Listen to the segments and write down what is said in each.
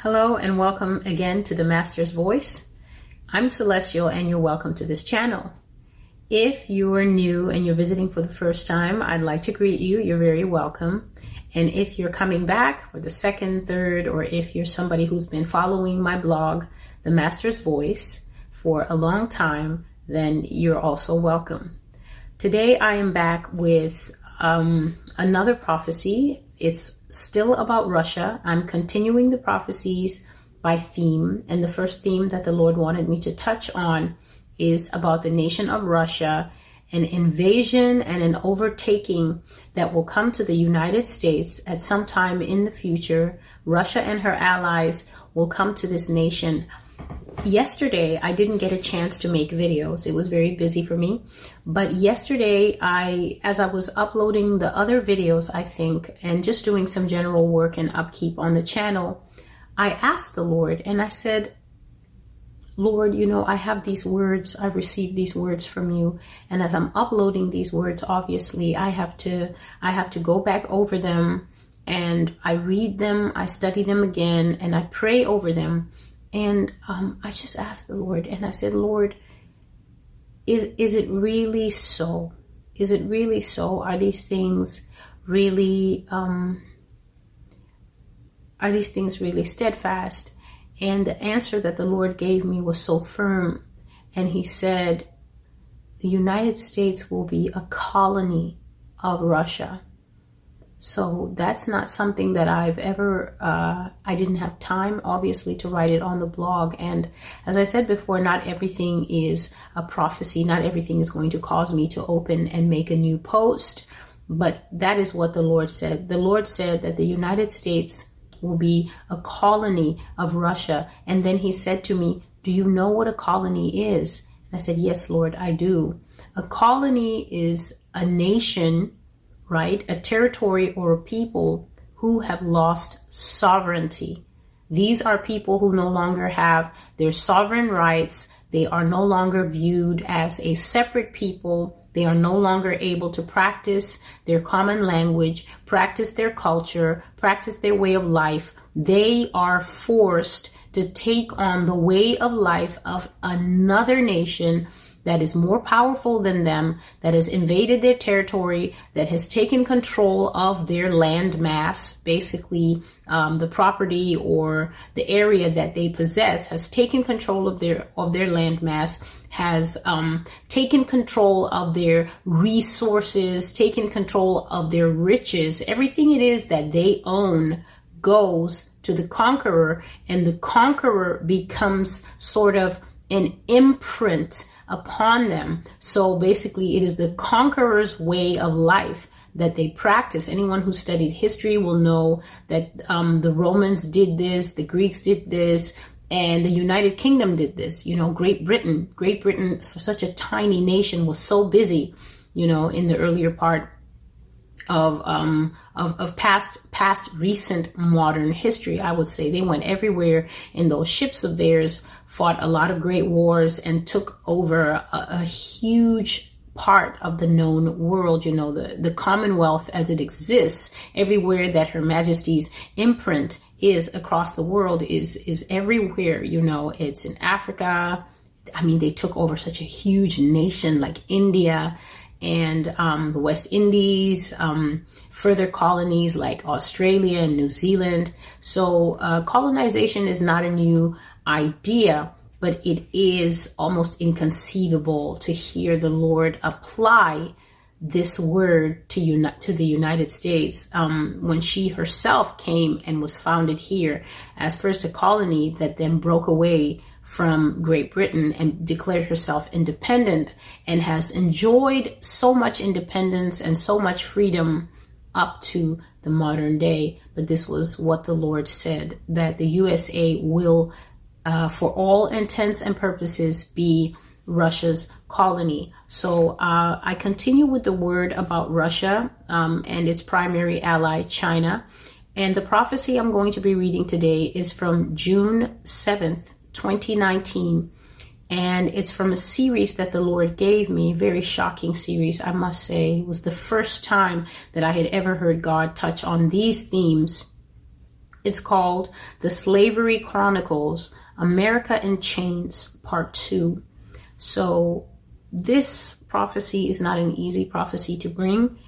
Hello and welcome again to the Master's Voice. I'm Celestial and you're welcome to this channel. If you are new and you're visiting for the first time, I'd like to greet you. You're very welcome. And if you're coming back for the second, third, or if you're somebody who's been following my blog, The Master's Voice, for a long time, then you're also welcome. Today I am back with um, another prophecy it's still about Russia. I'm continuing the prophecies by theme. And the first theme that the Lord wanted me to touch on is about the nation of Russia, an invasion and an overtaking that will come to the United States at some time in the future. Russia and her allies will come to this nation yesterday I didn't get a chance to make videos. It was very busy for me. But yesterday I as I was uploading the other videos, I think, and just doing some general work and upkeep on the channel, I asked the Lord and I said, Lord, you know, I have these words. I've received these words from you. And as I'm uploading these words, obviously I have to I have to go back over them and I read them, I study them again, and I pray over them and um, I just asked the Lord, and I said, Lord, is, is it really so? Is it really so? Are these things really, um, are these things really steadfast? And the answer that the Lord gave me was so firm. And He said, the United States will be a colony of Russia. So that's not something that I've ever, uh, I didn't have time, obviously, to write it on the blog. And as I said before, not everything is a prophecy. Not everything is going to cause me to open and make a new post. But that is what the Lord said. The Lord said that the United States will be a colony of Russia. And then he said to me, Do you know what a colony is? And I said, Yes, Lord, I do. A colony is a nation right? A territory or a people who have lost sovereignty. These are people who no longer have their sovereign rights. They are no longer viewed as a separate people. They are no longer able to practice their common language, practice their culture, practice their way of life. They are forced to take on the way of life of another nation that is more powerful than them, that has invaded their territory, that has taken control of their land mass, basically um, the property or the area that they possess, has taken control of their of their land mass, has um, taken control of their resources, taken control of their riches, everything it is that they own goes to the conqueror, and the conqueror becomes sort of an imprint upon them. So basically, it is the conqueror's way of life that they practice. Anyone who studied history will know that um, the Romans did this, the Greeks did this, and the United Kingdom did this. You know, Great Britain, Great Britain, for such a tiny nation, was so busy. You know, in the earlier part of um, of, of past past recent modern history, I would say they went everywhere in those ships of theirs fought a lot of great wars and took over a, a huge part of the known world, you know, the, the Commonwealth as it exists, everywhere that Her Majesty's imprint is across the world is is everywhere, you know, it's in Africa. I mean, they took over such a huge nation like India and um, the West Indies, um, further colonies like Australia and New Zealand. So uh, colonization is not a new idea, but it is almost inconceivable to hear the Lord apply this word to uni- to the United States um, when she herself came and was founded here as first a colony that then broke away from Great Britain and declared herself independent and has enjoyed so much independence and so much freedom up to the modern day. But this was what the Lord said that the USA will uh, for all intents and purposes, be Russia's colony. So uh, I continue with the word about Russia um, and its primary ally, China. And the prophecy I'm going to be reading today is from June 7th, 2019. And it's from a series that the Lord gave me, very shocking series, I must say. It was the first time that I had ever heard God touch on these themes It's called The Slavery Chronicles America in Chains, Part 2. So, this prophecy is not an easy prophecy to bring,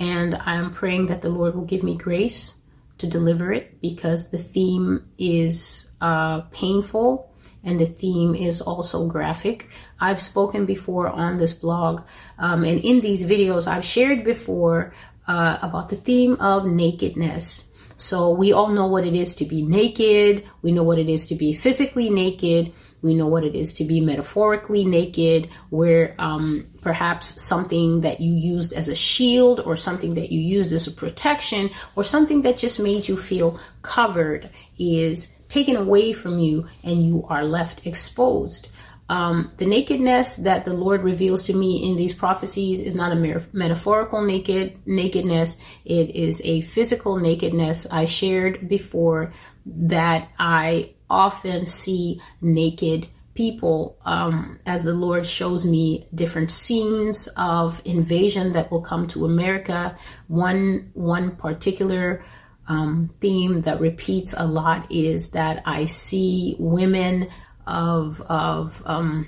and I am praying that the Lord will give me grace to deliver it because the theme is uh, painful and the theme is also graphic. I've spoken before on this blog, um, and in these videos, I've shared before uh, about the theme of nakedness. So we all know what it is to be naked. We know what it is to be physically naked. We know what it is to be metaphorically naked, where um, perhaps something that you used as a shield or something that you used as a protection or something that just made you feel covered is taken away from you and you are left exposed. Um, the nakedness that the Lord reveals to me in these prophecies is not a metaphorical naked nakedness. It is a physical nakedness. I shared before that I often see naked people um, as the Lord shows me different scenes of invasion that will come to America. One one particular um, theme that repeats a lot is that I see women of of um,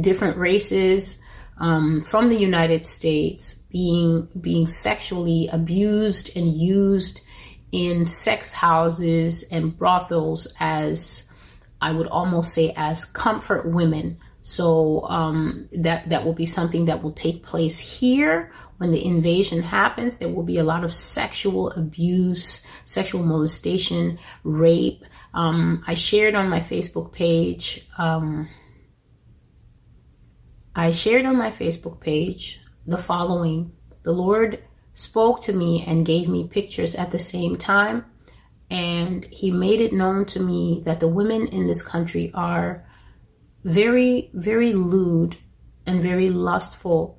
different races um, from the United States being being sexually abused and used in sex houses and brothels as I would almost say as comfort women. So um, that that will be something that will take place here when the invasion happens. There will be a lot of sexual abuse, sexual molestation, rape, um, I shared on my Facebook page. Um, I shared on my Facebook page the following The Lord spoke to me and gave me pictures at the same time, and He made it known to me that the women in this country are very, very lewd and very lustful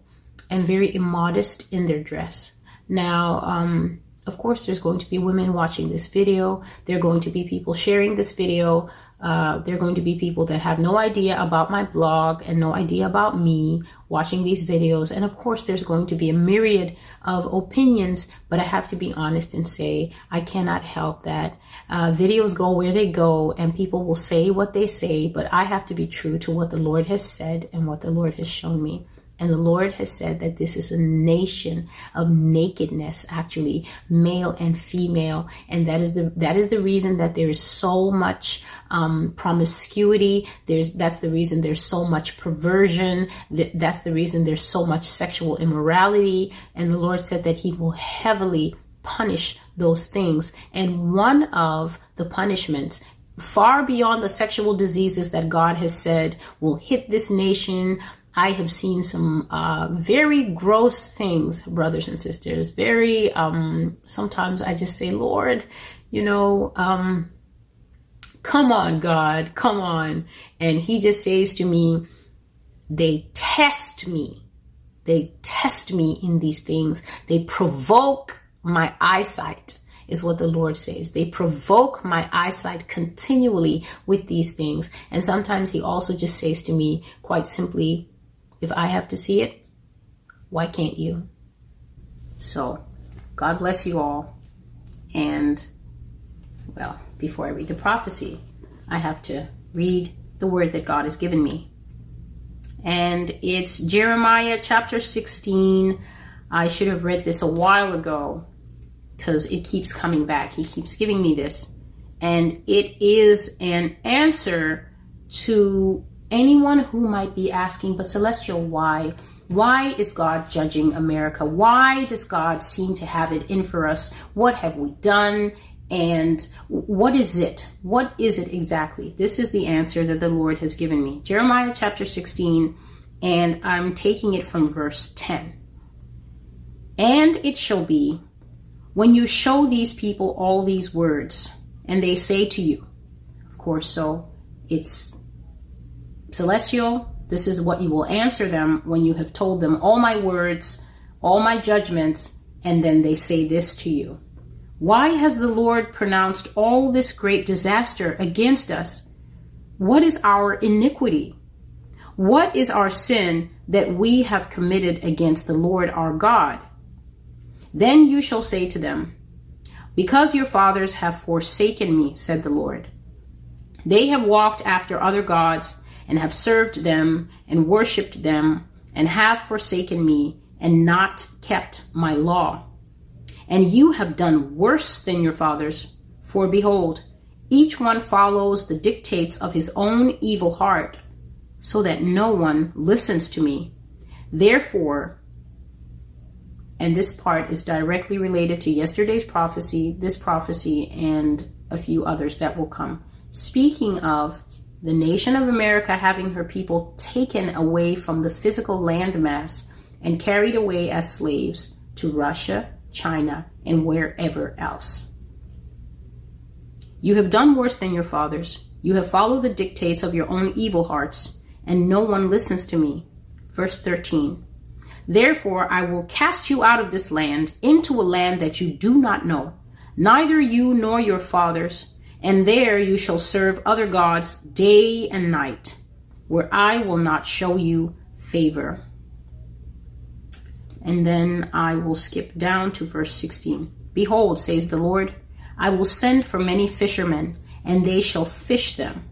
and very immodest in their dress. Now, um, of course, there's going to be women watching this video. There are going to be people sharing this video. Uh, there are going to be people that have no idea about my blog and no idea about me watching these videos. And of course, there's going to be a myriad of opinions, but I have to be honest and say I cannot help that. Uh, videos go where they go and people will say what they say, but I have to be true to what the Lord has said and what the Lord has shown me. And the Lord has said that this is a nation of nakedness, actually, male and female. And that is the, that is the reason that there is so much, um, promiscuity. There's, that's the reason there's so much perversion. That's the reason there's so much sexual immorality. And the Lord said that he will heavily punish those things. And one of the punishments far beyond the sexual diseases that God has said will hit this nation, I have seen some uh, very gross things, brothers and sisters. Very, um, sometimes I just say, Lord, you know, um, come on, God, come on. And He just says to me, they test me. They test me in these things. They provoke my eyesight is what the Lord says. They provoke my eyesight continually with these things. And sometimes he also just says to me quite simply, if I have to see it, why can't you? So, God bless you all. And, well, before I read the prophecy, I have to read the word that God has given me. And it's Jeremiah chapter 16. I should have read this a while ago because it keeps coming back. He keeps giving me this. And it is an answer to anyone who might be asking, but Celestial, why? Why is God judging America? Why does God seem to have it in for us? What have we done? And what is it? What is it exactly? This is the answer that the Lord has given me. Jeremiah chapter 16, and I'm taking it from verse 10. And it shall be when you show these people all these words, and they say to you, of course, so it's celestial, this is what you will answer them when you have told them all my words, all my judgments, and then they say this to you. Why has the Lord pronounced all this great disaster against us? What is our iniquity? What is our sin that we have committed against the Lord our God? Then you shall say to them, Because your fathers have forsaken me, said the Lord. They have walked after other gods and have served them and worshipped them and have forsaken me and not kept my law. And you have done worse than your fathers, for behold, each one follows the dictates of his own evil heart, so that no one listens to me. Therefore, and this part is directly related to yesterday's prophecy, this prophecy, and a few others that will come. Speaking of the nation of America having her people taken away from the physical landmass and carried away as slaves to Russia, China, and wherever else. You have done worse than your fathers. You have followed the dictates of your own evil hearts, and no one listens to me. Verse 13. Therefore, I will cast you out of this land into a land that you do not know, neither you nor your fathers, and there you shall serve other gods day and night, where I will not show you favor. And then I will skip down to verse 16. Behold, says the Lord, I will send for many fishermen, and they shall fish them.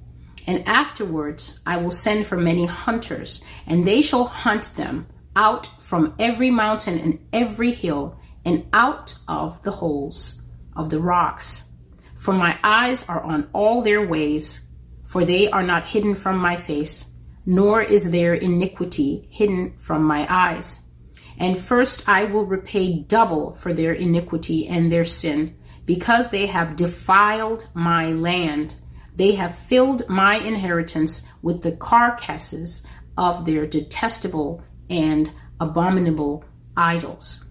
And afterwards I will send for many hunters, and they shall hunt them out from every mountain and every hill and out of the holes of the rocks. For my eyes are on all their ways, for they are not hidden from my face, nor is their iniquity hidden from my eyes. And first I will repay double for their iniquity and their sin, because they have defiled my land. They have filled my inheritance with the carcasses of their detestable and abominable idols.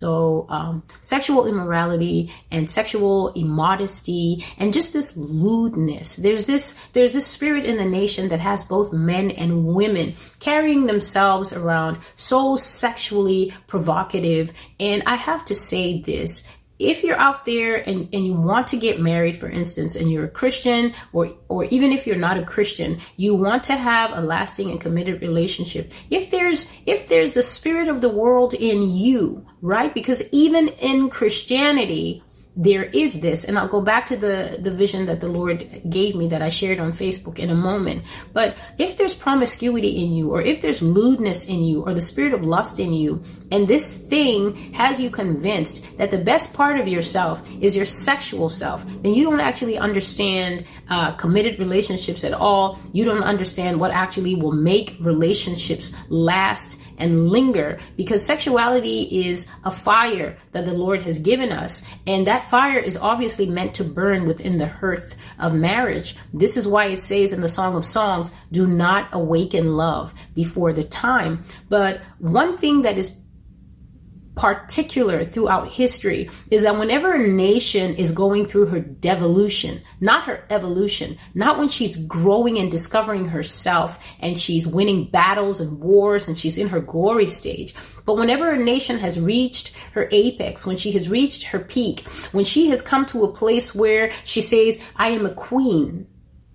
So, um, sexual immorality and sexual immodesty and just this lewdness. There's this, there's this spirit in the nation that has both men and women carrying themselves around so sexually provocative. And I have to say this, if you're out there and, and you want to get married, for instance, and you're a Christian, or or even if you're not a Christian, you want to have a lasting and committed relationship. If there's if there's the spirit of the world in you, right? Because even in Christianity, there is this and i'll go back to the the vision that the lord gave me that i shared on facebook in a moment but if there's promiscuity in you or if there's lewdness in you or the spirit of lust in you and this thing has you convinced that the best part of yourself is your sexual self then you don't actually understand uh, committed relationships at all. You don't understand what actually will make relationships last and linger because sexuality is a fire that the Lord has given us. And that fire is obviously meant to burn within the hearth of marriage. This is why it says in the Song of Songs, do not awaken love before the time. But one thing that is particular throughout history is that whenever a nation is going through her devolution, not her evolution, not when she's growing and discovering herself and she's winning battles and wars and she's in her glory stage, but whenever a nation has reached her apex, when she has reached her peak, when she has come to a place where she says, I am a queen,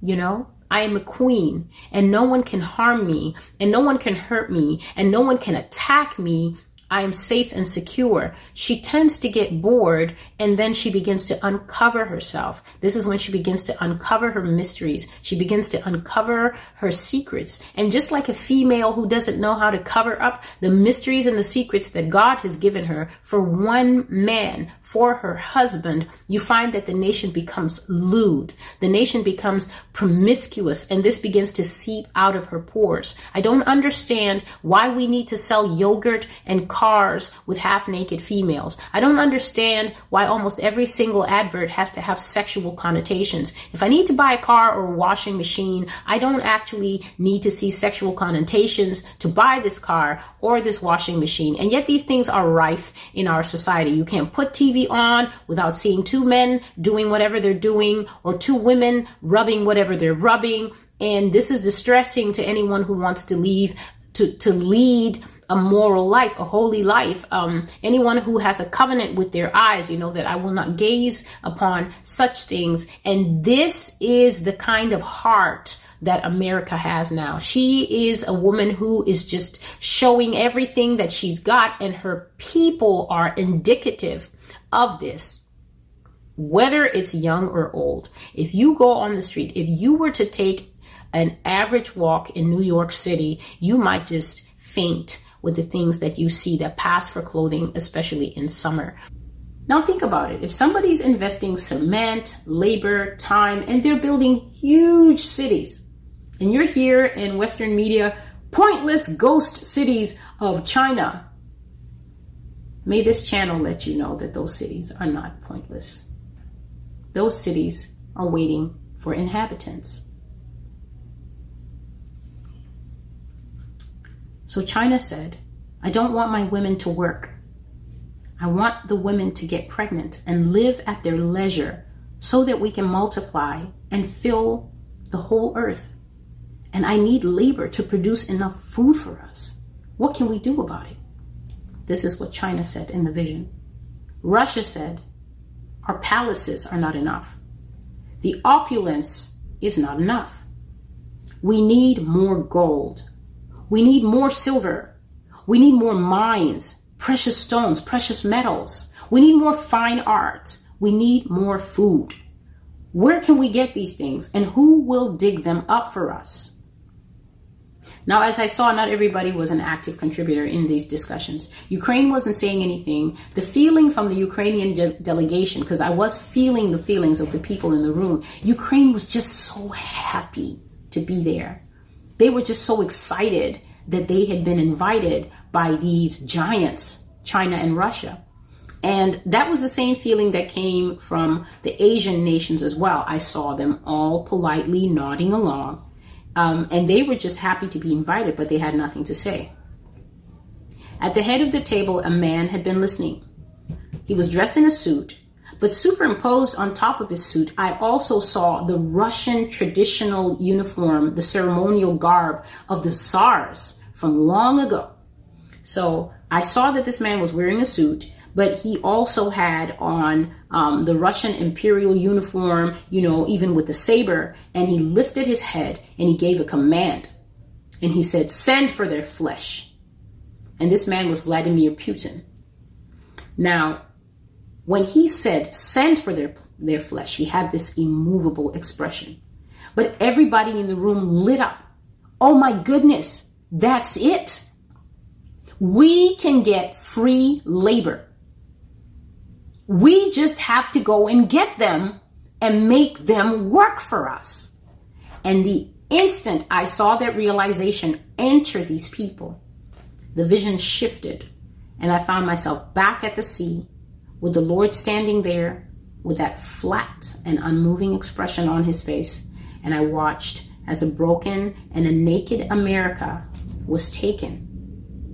you know, I am a queen and no one can harm me and no one can hurt me and no one can attack me I am safe and secure. She tends to get bored and then she begins to uncover herself. This is when she begins to uncover her mysteries. She begins to uncover her secrets. And just like a female who doesn't know how to cover up the mysteries and the secrets that God has given her for one man, for her husband, you find that the nation becomes lewd. The nation becomes promiscuous, and this begins to seep out of her pores. I don't understand why we need to sell yogurt and cars with half naked females. I don't understand why almost every single advert has to have sexual connotations. If I need to buy a car or a washing machine, I don't actually need to see sexual connotations to buy this car or this washing machine. And yet these things are rife in our society. You can't put TV on without seeing two men doing whatever they're doing or two women rubbing whatever they're rubbing. And this is distressing to anyone who wants to leave to, to lead a moral life, a holy life. Um, anyone who has a covenant with their eyes, you know, that I will not gaze upon such things. And this is the kind of heart that America has now. She is a woman who is just showing everything that she's got, and her people are indicative of this. whether it's young or old. If you go on the street, if you were to take an average walk in New York City, you might just faint with the things that you see that pass for clothing, especially in summer. Now think about it. If somebody's investing cement, labor, time, and they're building huge cities, and you're here in Western media, pointless ghost cities of China, may this channel let you know that those cities are not pointless. Those cities are waiting for inhabitants. So China said, I don't want my women to work. I want the women to get pregnant and live at their leisure so that we can multiply and fill the whole earth. And I need labor to produce enough food for us. What can we do about it? This is what China said in the vision. Russia said, Our palaces are not enough. The opulence is not enough. We need more gold we need more silver. We need more mines, precious stones, precious metals. We need more fine art. We need more food. Where can we get these things and who will dig them up for us? Now, as I saw, not everybody was an active contributor in these discussions. Ukraine wasn't saying anything. The feeling from the Ukrainian de- delegation, because I was feeling the feelings of the people in the room, Ukraine was just so happy to be there. They were just so excited that they had been invited by these giants, China and Russia. And that was the same feeling that came from the Asian nations as well. I saw them all politely nodding along. Um, and they were just happy to be invited, but they had nothing to say. At the head of the table, a man had been listening. He was dressed in a suit but superimposed on top of his suit, I also saw the Russian traditional uniform, the ceremonial garb of the Tsars from long ago. So I saw that this man was wearing a suit, but he also had on um, the Russian imperial uniform, you know, even with the saber, and he lifted his head and he gave a command. And he said, Send for their flesh. And this man was Vladimir Putin. Now, when he said, send for their, their flesh, he had this immovable expression. But everybody in the room lit up. Oh my goodness, that's it. We can get free labor. We just have to go and get them and make them work for us. And the instant I saw that realization enter these people, the vision shifted and I found myself back at the sea with the Lord standing there with that flat and unmoving expression on his face, and I watched as a broken and a naked America was taken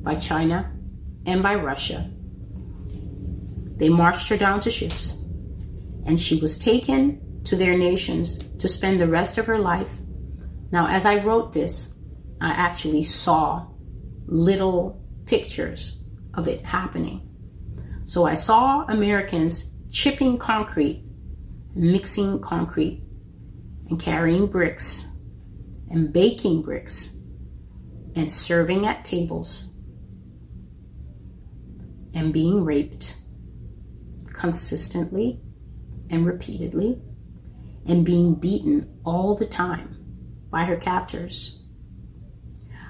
by China and by Russia. They marched her down to ships, and she was taken to their nations to spend the rest of her life. Now, as I wrote this, I actually saw little pictures of it happening. So I saw Americans chipping concrete, mixing concrete, and carrying bricks, and baking bricks, and serving at tables, and being raped consistently and repeatedly, and being beaten all the time by her captors.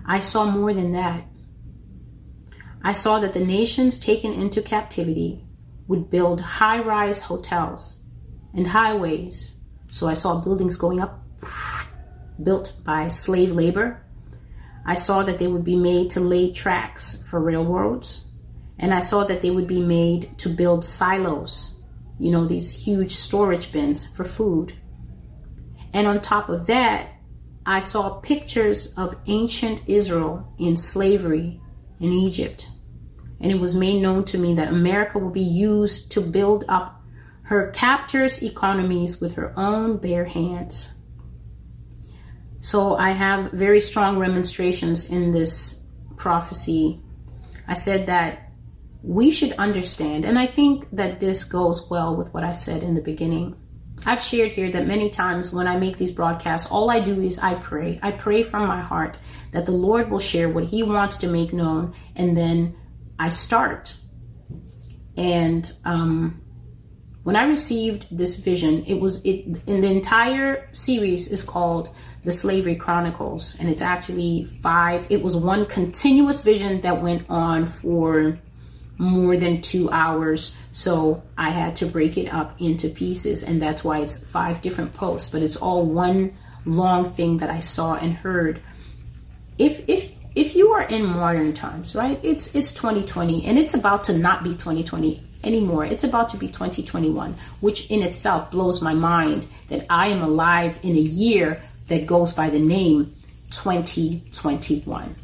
I saw more than that. I saw that the nations taken into captivity would build high rise hotels and highways. So I saw buildings going up built by slave labor. I saw that they would be made to lay tracks for railroads. And I saw that they would be made to build silos, you know, these huge storage bins for food. And on top of that, I saw pictures of ancient Israel in slavery in Egypt. And it was made known to me that America will be used to build up her captors' economies with her own bare hands. So I have very strong remonstrations in this prophecy. I said that we should understand, and I think that this goes well with what I said in the beginning. I've shared here that many times when I make these broadcasts, all I do is I pray. I pray from my heart that the Lord will share what He wants to make known, and then I start. And um, When I received this vision, it was it in the entire series is called the Slavery Chronicles, and it's actually five. It was one continuous vision that went on for more than two hours. So I had to break it up into pieces, and that's why it's five different posts, but it's all one long thing that I saw and heard. If if if you are in modern times, right? It's it's 2020 and it's about to not be 2020 anymore. It's about to be 2021, which in itself blows my mind that I am alive in a year that goes by the name 2021.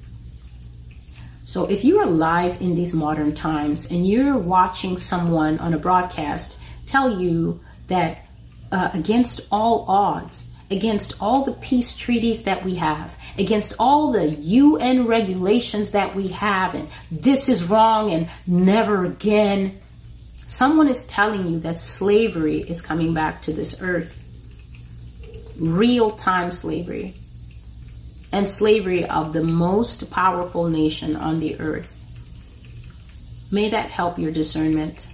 So if you're alive in these modern times and you're watching someone on a broadcast tell you that uh, against all odds, against all the peace treaties that we have, against all the UN regulations that we have, and this is wrong and never again, someone is telling you that slavery is coming back to this earth. Real time slavery and slavery of the most powerful nation on the earth. May that help your discernment.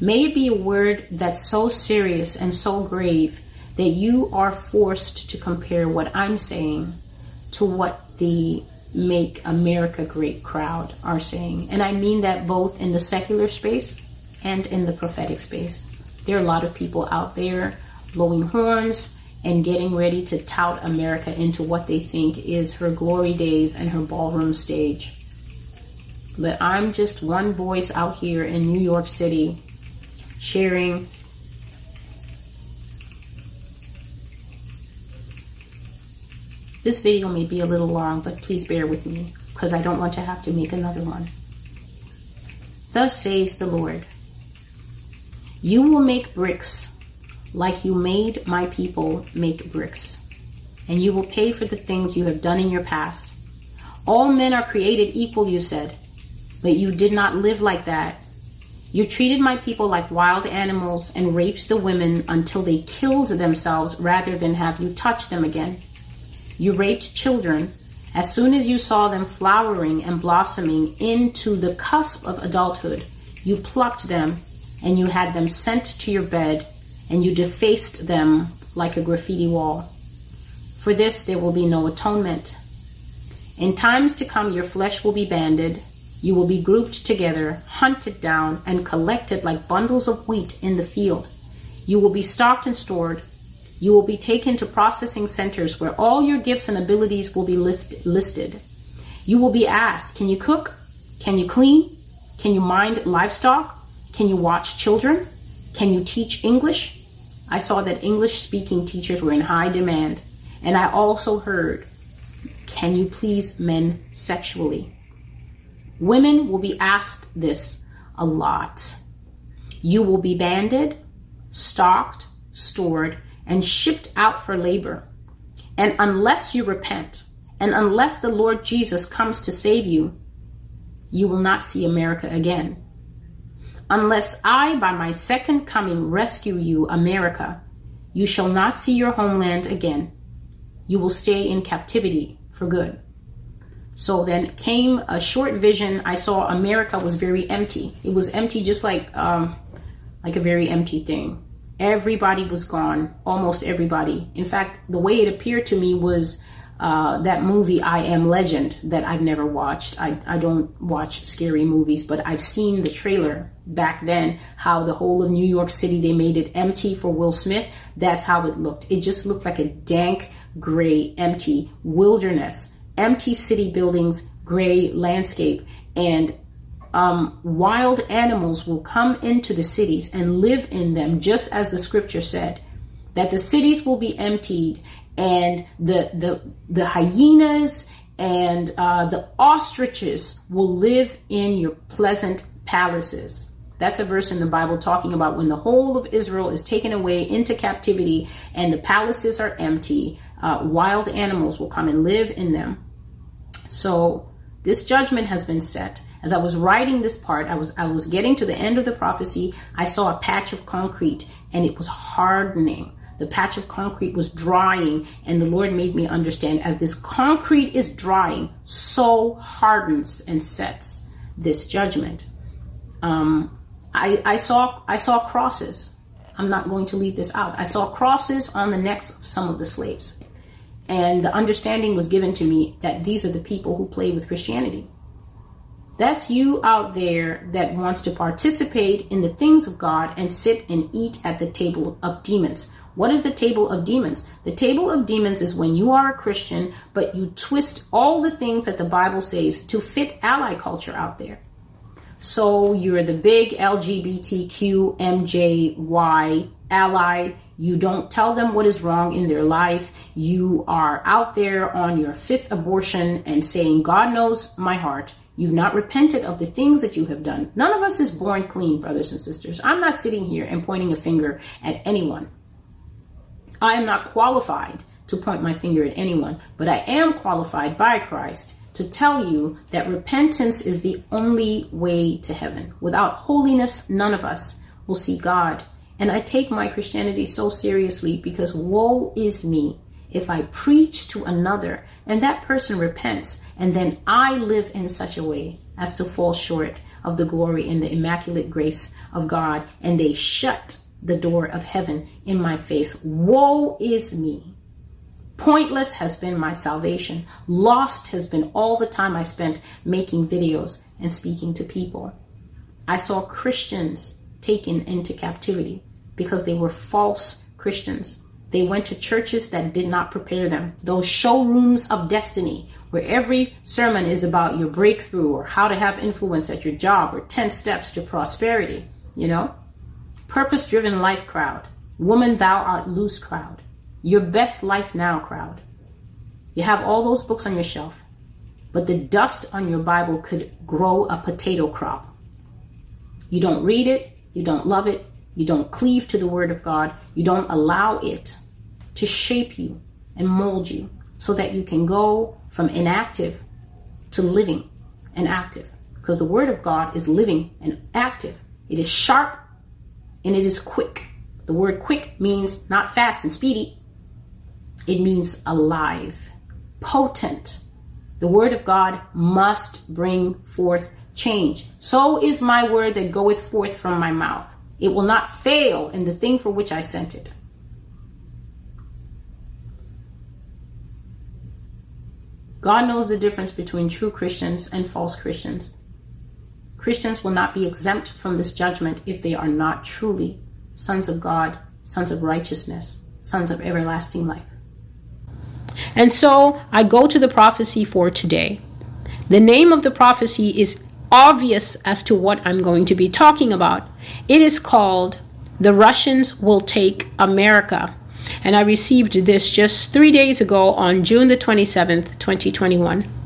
May it be a word that's so serious and so grave that you are forced to compare what I'm saying to what the Make America Great crowd are saying. And I mean that both in the secular space and in the prophetic space. There are a lot of people out there blowing horns, and getting ready to tout America into what they think is her glory days and her ballroom stage. But I'm just one voice out here in New York City sharing This video may be a little long, but please bear with me because I don't want to have to make another one. Thus says the Lord You will make bricks like you made my people make bricks, and you will pay for the things you have done in your past. All men are created equal, you said, but you did not live like that. You treated my people like wild animals and raped the women until they killed themselves rather than have you touch them again. You raped children as soon as you saw them flowering and blossoming into the cusp of adulthood. You plucked them and you had them sent to your bed and you defaced them like a graffiti wall. For this there will be no atonement. In times to come, your flesh will be banded, you will be grouped together, hunted down, and collected like bundles of wheat in the field. You will be stocked and stored. You will be taken to processing centers where all your gifts and abilities will be lift- listed. You will be asked Can you cook? Can you clean? Can you mind livestock? Can you watch children? Can you teach English? I saw that English speaking teachers were in high demand. And I also heard, Can you please men sexually? Women will be asked this a lot. You will be banded, stocked, stored, and shipped out for labor. And unless you repent, and unless the Lord Jesus comes to save you, you will not see America again. Unless I, by my second coming, rescue you, America, you shall not see your homeland again. You will stay in captivity for good. So then came a short vision. I saw America was very empty. It was empty, just like um, like a very empty thing. Everybody was gone, almost everybody. In fact, the way it appeared to me was uh, that movie I Am Legend that I've never watched. I, I don't watch scary movies, but I've seen the trailer back then, how the whole of New York City, they made it empty for Will Smith. That's how it looked. It just looked like a dank, gray, empty wilderness, empty city buildings, gray landscape. And um, wild animals will come into the cities and live in them, just as the scripture said that the cities will be emptied and the the the hyenas and uh, the ostriches will live in your pleasant palaces. That's a verse in the Bible talking about when the whole of Israel is taken away into captivity and the palaces are empty. Uh, wild animals will come and live in them. So this judgment has been set. As I was writing this part, I was I was getting to the end of the prophecy. I saw a patch of concrete and it was hardening the patch of concrete was drying, and the Lord made me understand as this concrete is drying, so hardens and sets this judgment. Um, I, I saw I saw crosses. I'm not going to leave this out. I saw crosses on the necks of some of the slaves. And the understanding was given to me that these are the people who play with Christianity. That's you out there that wants to participate in the things of God and sit and eat at the table of demons. What is the table of demons? The table of demons is when you are a Christian, but you twist all the things that the Bible says to fit ally culture out there. So you're the big LGBTQ MJY ally. You don't tell them what is wrong in their life. You are out there on your fifth abortion and saying, God knows my heart. You've not repented of the things that you have done. None of us is born clean, brothers and sisters. I'm not sitting here and pointing a finger at anyone. I am not qualified to point my finger at anyone, but I am qualified by Christ to tell you that repentance is the only way to heaven. Without holiness, none of us will see God. And I take my Christianity so seriously because woe is me if I preach to another and that person repents and then I live in such a way as to fall short of the glory and the immaculate grace of God and they shut the door of heaven in my face. Woe is me. Pointless has been my salvation. Lost has been all the time I spent making videos and speaking to people. I saw Christians taken into captivity because they were false Christians. They went to churches that did not prepare them. Those showrooms of destiny where every sermon is about your breakthrough or how to have influence at your job or 10 steps to prosperity, you know? Purpose driven life crowd. Woman, thou art loose crowd. Your best life now crowd. You have all those books on your shelf, but the dust on your Bible could grow a potato crop. You don't read it, you don't love it, you don't cleave to the Word of God, you don't allow it to shape you and mold you so that you can go from inactive to living and active. Because the Word of God is living and active, it is sharp and it is quick. The word quick means not fast and speedy, it means alive, potent. The Word of God must bring forth change. So is my word that goeth forth from my mouth. It will not fail in the thing for which I sent it. God knows the difference between true Christians and false Christians. Christians will not be exempt from this judgment if they are not truly sons of God, sons of righteousness, sons of everlasting life. And so I go to the prophecy for today. The name of the prophecy is obvious as to what I'm going to be talking about. It is called The Russians Will Take America and I received this just three days ago on June the 27th, 2021.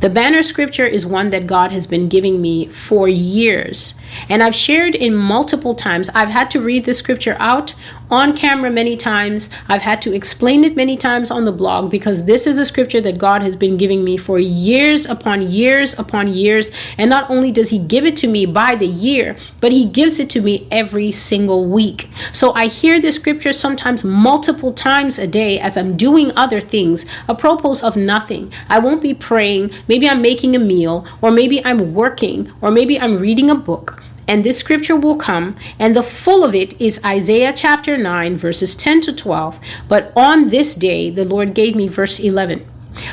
The banner scripture is one that God has been giving me for years. And I've shared in multiple times. I've had to read the scripture out on camera many times. I've had to explain it many times on the blog because this is a scripture that God has been giving me for years upon years upon years. And not only does He give it to me by the year, but He gives it to me every single week. So I hear this scripture sometimes multiple times a day as I'm doing other things, apropos of nothing. I won't be praying. Maybe I'm making a meal, or maybe I'm working, or maybe I'm reading a book and this scripture will come, and the full of it is Isaiah chapter 9, verses 10 to 12. But on this day, the Lord gave me verse 11.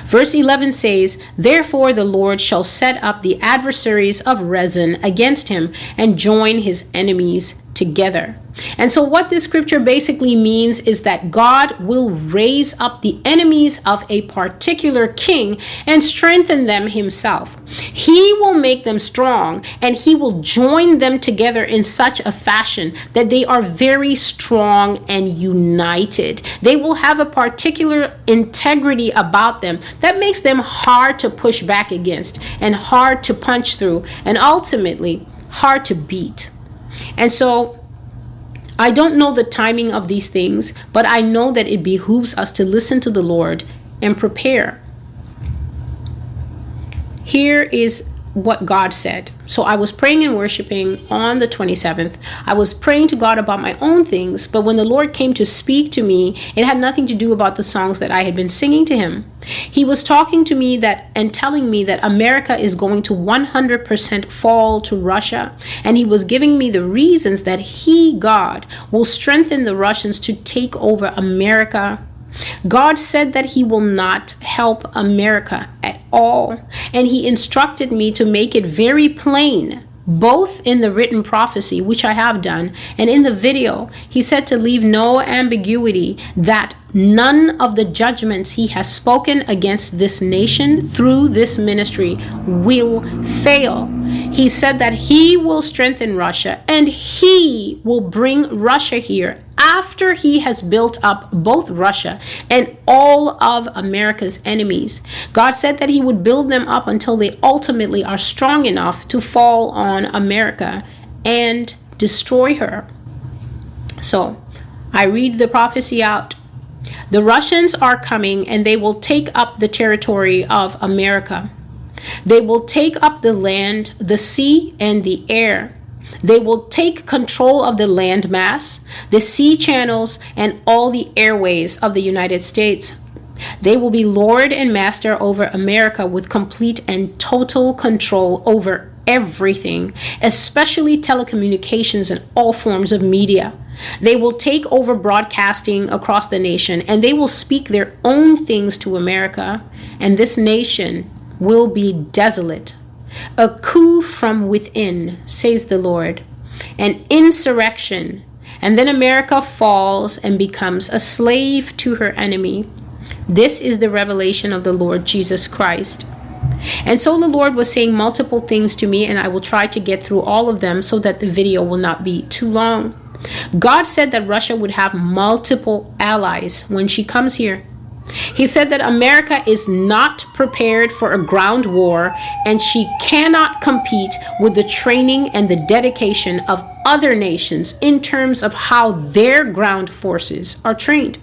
Verse 11 says, Therefore the Lord shall set up the adversaries of Rezin against him and join his enemies together. And so, what this scripture basically means is that God will raise up the enemies of a particular king and strengthen them himself. He will make them strong and he will join them together in such a fashion that they are very strong and united. They will have a particular integrity about them that makes them hard to push back against and hard to punch through and ultimately hard to beat. And so, I don't know the timing of these things, but I know that it behooves us to listen to the Lord and prepare. Here is what God said. So I was praying and worshiping on the 27th. I was praying to God about my own things, but when the Lord came to speak to me, it had nothing to do about the songs that I had been singing to Him. He was talking to me that and telling me that America is going to 100% fall to Russia. And he was giving me the reasons that he, God, will strengthen the Russians to take over America. God said that he will not help America at all. And he instructed me to make it very plain both in the written prophecy, which I have done, and in the video, he said to leave no ambiguity that none of the judgments he has spoken against this nation through this ministry will fail. He said that he will strengthen Russia and he will bring Russia here after he has built up both Russia and all of America's enemies. God said that he would build them up until they ultimately are strong enough to fall on America and destroy her. So I read the prophecy out. The Russians are coming and they will take up the territory of America. They will take up the land, the sea, and the air. They will take control of the land mass, the sea channels, and all the airways of the United States. They will be Lord and Master over America with complete and total control over everything, especially telecommunications and all forms of media. They will take over broadcasting across the nation and they will speak their own things to America, and this nation will be desolate a coup from within, says the Lord, an insurrection, and then America falls and becomes a slave to her enemy. This is the revelation of the Lord Jesus Christ. And so the Lord was saying multiple things to me, and I will try to get through all of them so that the video will not be too long. God said that Russia would have multiple allies when she comes here. He said that America is not prepared for a ground war and she cannot compete with the training and the dedication of other nations in terms of how their ground forces are trained.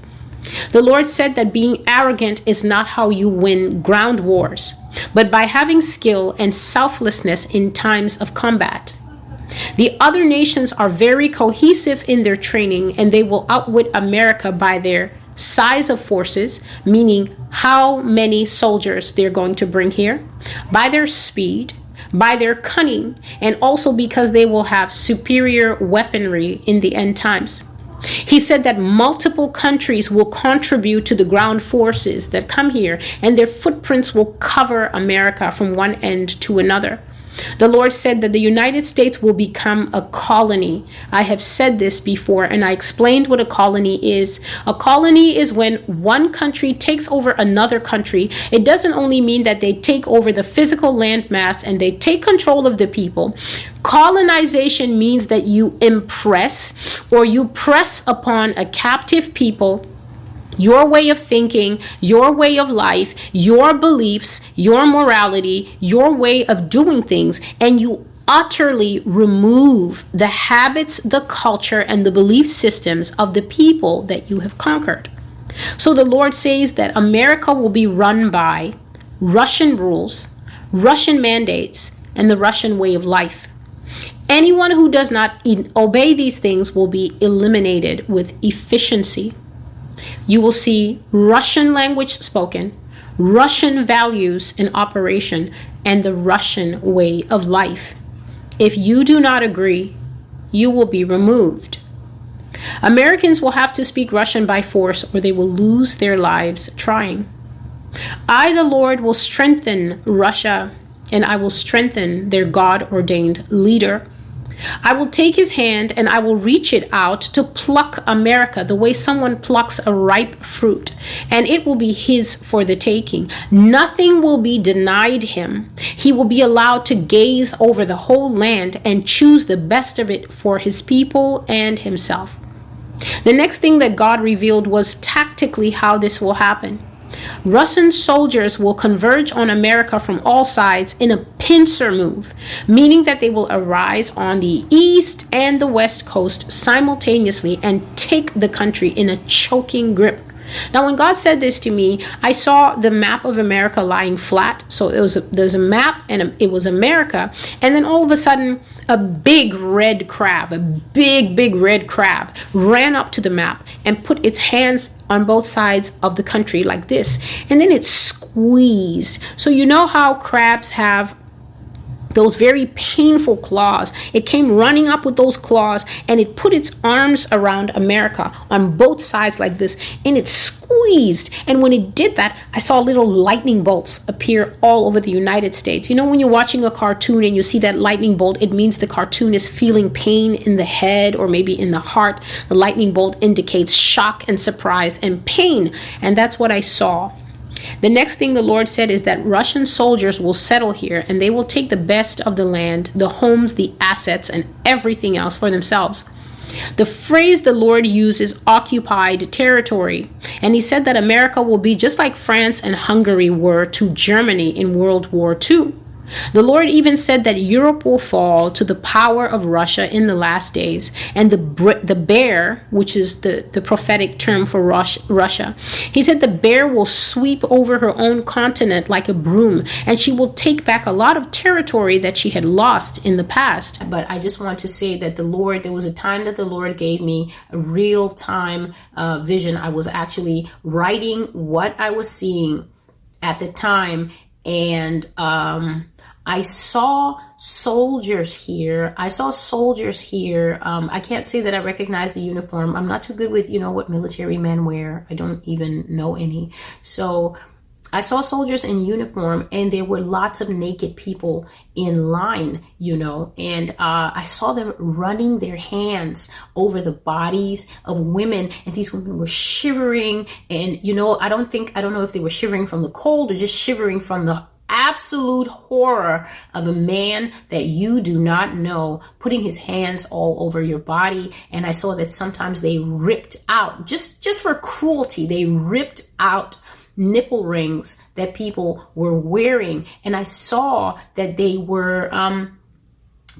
The Lord said that being arrogant is not how you win ground wars, but by having skill and selflessness in times of combat. The other nations are very cohesive in their training and they will outwit America by their size of forces, meaning how many soldiers they're going to bring here, by their speed, by their cunning, and also because they will have superior weaponry in the end times. He said that multiple countries will contribute to the ground forces that come here, and their footprints will cover America from one end to another. The Lord said that the United States will become a colony. I have said this before and I explained what a colony is. A colony is when one country takes over another country. It doesn't only mean that they take over the physical landmass and they take control of the people. Colonization means that you impress or you press upon a captive people your way of thinking, your way of life, your beliefs, your morality, your way of doing things, and you utterly remove the habits, the culture, and the belief systems of the people that you have conquered. So the Lord says that America will be run by Russian rules, Russian mandates, and the Russian way of life. Anyone who does not obey these things will be eliminated with efficiency you will see Russian language spoken, Russian values in operation, and the Russian way of life. If you do not agree, you will be removed. Americans will have to speak Russian by force or they will lose their lives trying. I, the Lord, will strengthen Russia and I will strengthen their God ordained leader. I will take his hand and I will reach it out to pluck America the way someone plucks a ripe fruit, and it will be his for the taking. Nothing will be denied him. He will be allowed to gaze over the whole land and choose the best of it for his people and himself. The next thing that God revealed was tactically how this will happen. Russian soldiers will converge on America from all sides in a pincer move, meaning that they will arise on the east and the west coast simultaneously and take the country in a choking grip. Now, when God said this to me, I saw the map of America lying flat. So it was a, there's a map, and it was America. And then all of a sudden, a big red crab, a big, big red crab, ran up to the map and put its hands on both sides of the country like this. And then it squeezed. So you know how crabs have those very painful claws. It came running up with those claws and it put its arms around America on both sides like this and it squeezed. And when it did that, I saw little lightning bolts appear all over the United States. You know, when you're watching a cartoon and you see that lightning bolt, it means the cartoon is feeling pain in the head or maybe in the heart. The lightning bolt indicates shock and surprise and pain. And that's what I saw. The next thing the Lord said is that Russian soldiers will settle here and they will take the best of the land, the homes, the assets, and everything else for themselves. The phrase the Lord uses occupied territory, and he said that America will be just like France and Hungary were to Germany in World War II. The Lord even said that Europe will fall to the power of Russia in the last days, and the the bear, which is the, the prophetic term for Russia, he said the bear will sweep over her own continent like a broom, and she will take back a lot of territory that she had lost in the past. But I just want to say that the Lord, there was a time that the Lord gave me a real time uh, vision. I was actually writing what I was seeing at the time, and um, I saw soldiers here. I saw soldiers here. Um, I can't say that I recognize the uniform. I'm not too good with, you know, what military men wear. I don't even know any. So I saw soldiers in uniform and there were lots of naked people in line, you know, and uh, I saw them running their hands over the bodies of women and these women were shivering and, you know, I don't think, I don't know if they were shivering from the cold or just shivering from the absolute horror of a man that you do not know putting his hands all over your body. And i saw that sometimes they ripped out just just for cruelty they ripped out nipple rings that people were wearing. And i saw that they were um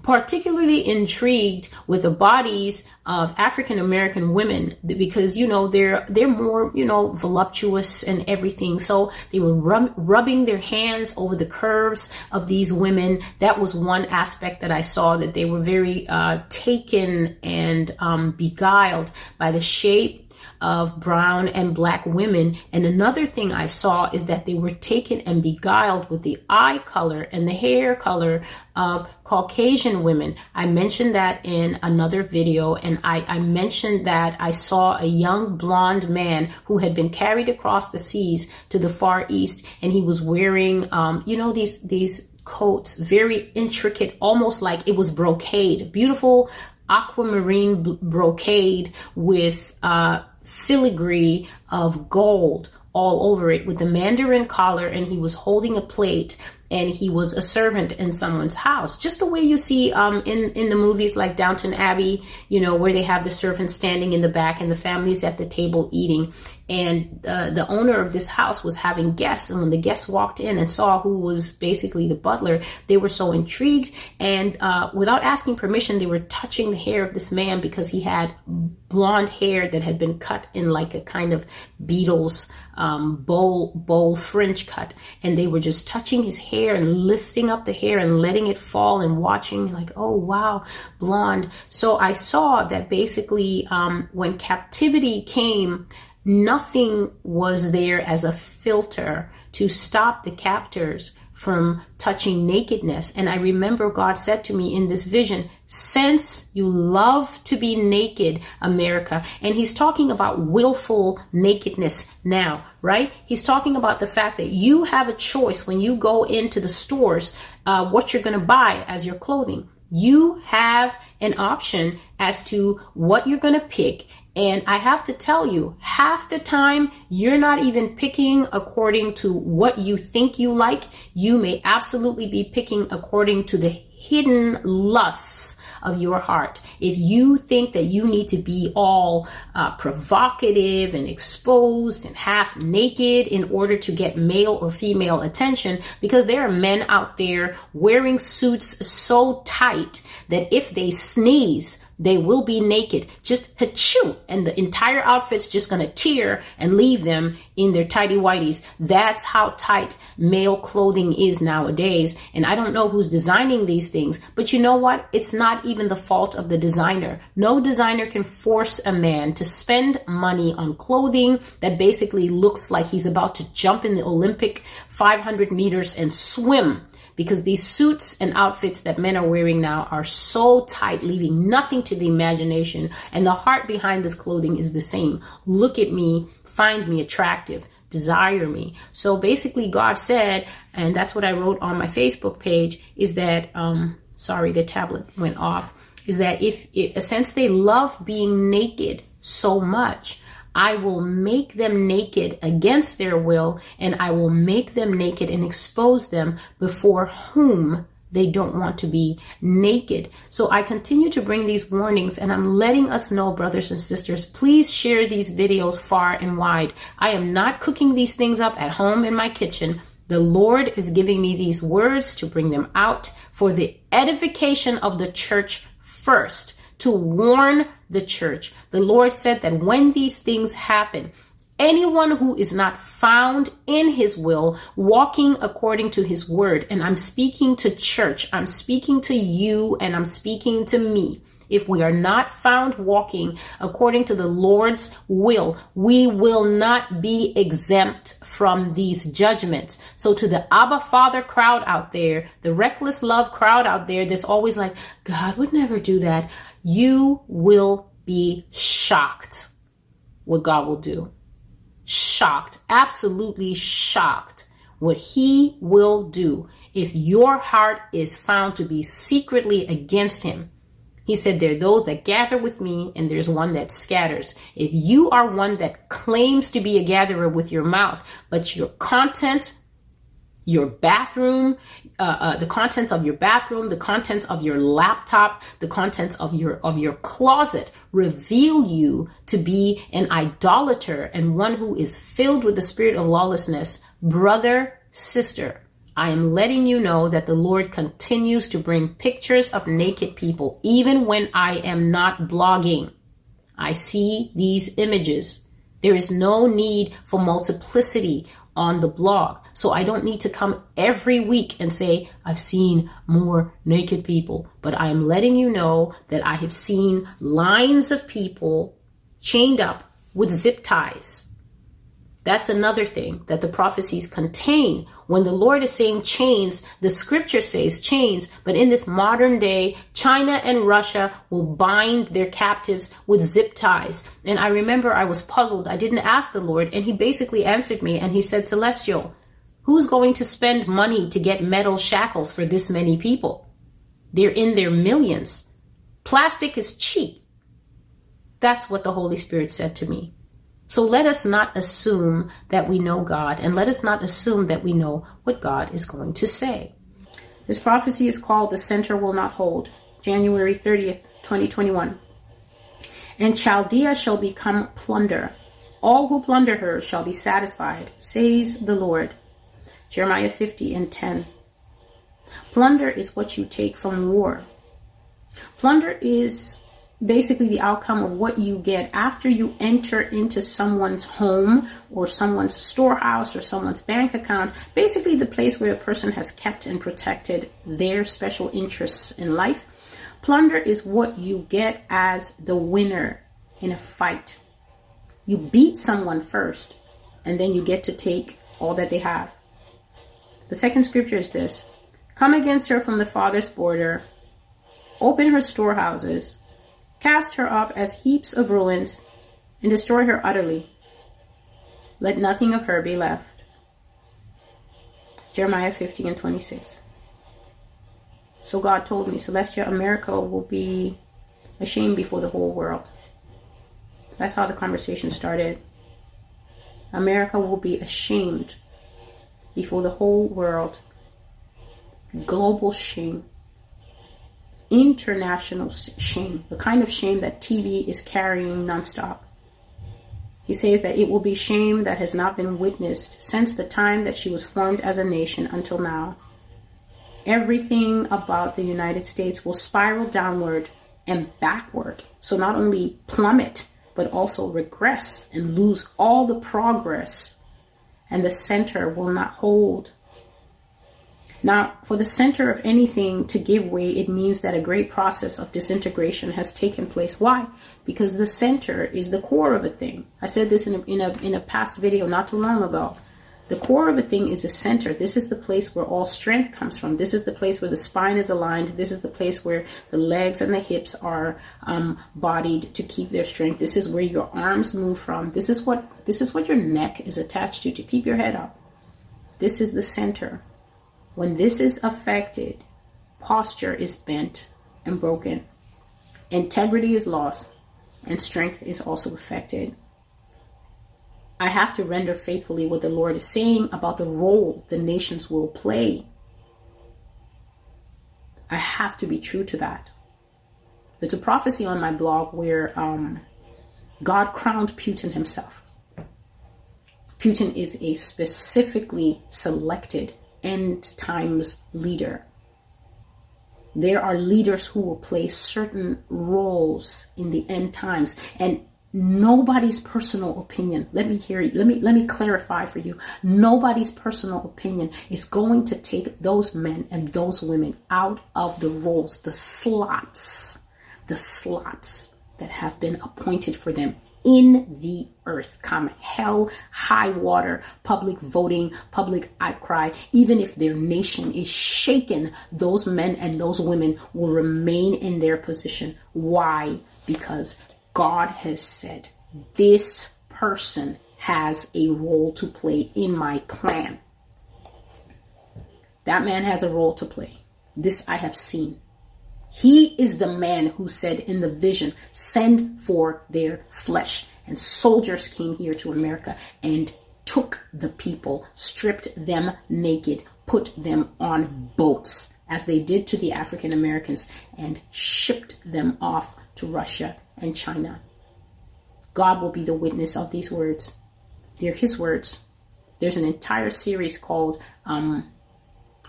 particularly intrigued with the bodies of African American women because you know they're they're more you know voluptuous and everything. So they were rub- rubbing their hands over the curves of these women. That was one aspect that I saw that they were very uh, taken and um, beguiled by the shape of brown and black women. And another thing I saw is that they were taken and beguiled with the eye color and the hair color of Caucasian women. I mentioned that in another video, and I, I, mentioned that I saw a young blonde man who had been carried across the seas to the Far East, and he was wearing, um, you know, these these coats, very intricate, almost like it was brocade, beautiful aquamarine brocade with uh, filigree of gold all over it with the mandarin collar and he was holding a plate and he was a servant in someone's house. Just the way you see um, in in the movies like downton abbey you know where they have the servant standing in the back and the family's at the table eating. And uh, the owner of this house was having guests and when the guests walked in and saw who was basically the butler they were so intrigued. And uh, without asking permission they were touching the hair of this man because he had blonde hair that had been cut in like a kind of beatles um, bowl bowl fringe cut and they were just touching his hair and lifting up the hair and letting it fall and watching like oh wow blonde so i saw that basically um, when captivity came Nothing was there as a filter to stop the captors from touching nakedness. And I remember God said to me in this vision, since you love to be naked, America, and he's talking about willful nakedness now, right? He's talking about the fact that you have a choice when you go into the stores, uh, what you're going to buy as your clothing. You have an option as to what you're going to pick and I have to tell you, half the time, you're not even picking according to what you think you like. You may absolutely be picking according to the hidden lusts of your heart. If you think that you need to be all uh, provocative and exposed and half naked in order to get male or female attention, because there are men out there wearing suits so tight that if they sneeze, they will be naked, just hachoo, and the entire outfit's just gonna tear and leave them in their tidy whities. That's how tight male clothing is nowadays. And I don't know who's designing these things, but you know what? It's not even the fault of the designer. No designer can force a man to spend money on clothing that basically looks like he's about to jump in the Olympic 500 meters and swim because these suits and outfits that men are wearing now are so tight, leaving nothing to the imagination. And the heart behind this clothing is the same. Look at me, find me attractive, desire me. So basically, God said, and that's what I wrote on my Facebook page, is that, um, sorry, the tablet went off, is that if, if since they love being naked so much, I will make them naked against their will, and I will make them naked and expose them before whom they don't want to be naked. So I continue to bring these warnings and I'm letting us know, brothers and sisters, please share these videos far and wide. I am not cooking these things up at home in my kitchen. The Lord is giving me these words to bring them out for the edification of the church first to warn the church. The Lord said that when these things happen, anyone who is not found in his will, walking according to his word, and I'm speaking to church, I'm speaking to you, and I'm speaking to me. If we are not found walking according to the Lord's will, we will not be exempt from these judgments. So to the Abba Father crowd out there, the reckless love crowd out there that's always like, God would never do that you will be shocked what God will do. Shocked, absolutely shocked what He will do if your heart is found to be secretly against Him. He said, There are those that gather with me, and there's one that scatters. If you are one that claims to be a gatherer with your mouth, but your content your bathroom, uh, uh, the contents of your bathroom, the contents of your laptop, the contents of your of your closet reveal you to be an idolater and one who is filled with the spirit of lawlessness, brother, sister. I am letting you know that the Lord continues to bring pictures of naked people, even when I am not blogging. I see these images. There is no need for multiplicity on the blog. So I don't need to come every week and say, I've seen more naked people. But I'm letting you know that I have seen lines of people chained up with zip ties. That's another thing that the prophecies contain. When the Lord is saying chains, the scripture says chains, but in this modern day, China and Russia will bind their captives with zip ties. And I remember I was puzzled. I didn't ask the Lord, and He basically answered me and He said, Celestial, who's going to spend money to get metal shackles for this many people? They're in their millions. Plastic is cheap. That's what the Holy Spirit said to me. So let us not assume that we know God, and let us not assume that we know what God is going to say. This prophecy is called The Center Will Not Hold, January 30th, 2021. And Chaldea shall become plunder. All who plunder her shall be satisfied, says the Lord. Jeremiah 50 and 10. Plunder is what you take from war. Plunder is basically the outcome of what you get after you enter into someone's home or someone's storehouse or someone's bank account, basically the place where a person has kept and protected their special interests in life. Plunder is what you get as the winner in a fight. You beat someone first, and then you get to take all that they have. The second scripture is this Come against her from the father's border, open her storehouses Cast her up as heaps of ruins, and destroy her utterly. Let nothing of her be left. Jeremiah 50 and 26. So God told me, Celestia, America will be ashamed before the whole world. That's how the conversation started. America will be ashamed before the whole world. Global shame international shame, the kind of shame that TV is carrying nonstop. He says that it will be shame that has not been witnessed since the time that she was formed as a nation until now. Everything about the United States will spiral downward and backward. So not only plummet, but also regress and lose all the progress. And the center will not hold. Now, for the center of anything to give way, it means that a great process of disintegration has taken place. Why? Because the center is the core of a thing. I said this in a, in a, in a past video not too long ago. The core of a thing is the center. This is the place where all strength comes from. This is the place where the spine is aligned. This is the place where the legs and the hips are um, bodied to keep their strength. This is where your arms move from. This is what this is what your neck is attached to to keep your head up. This is the center. When this is affected, posture is bent and broken. Integrity is lost, and strength is also affected. I have to render faithfully what the Lord is saying about the role the nations will play. I have to be true to that. There's a prophecy on my blog where um, God crowned Putin himself. Putin is a specifically selected end times leader. There are leaders who will play certain roles in the end times. And nobody's personal opinion let me hear you let me let me clarify for you nobody's personal opinion is going to take those men and those women out of the roles the slots the slots that have been appointed for them in the earth come hell high water public voting public outcry even if their nation is shaken those men and those women will remain in their position why because God has said, this person has a role to play in my plan. That man has a role to play. This I have seen. He is the man who said in the vision, Send for their flesh. And soldiers came here to America and took the people, stripped them naked, put them on boats, as they did to the African Americans, and shipped them off to Russia and China. God will be the witness of these words. They're His words. There's an entire series called, um,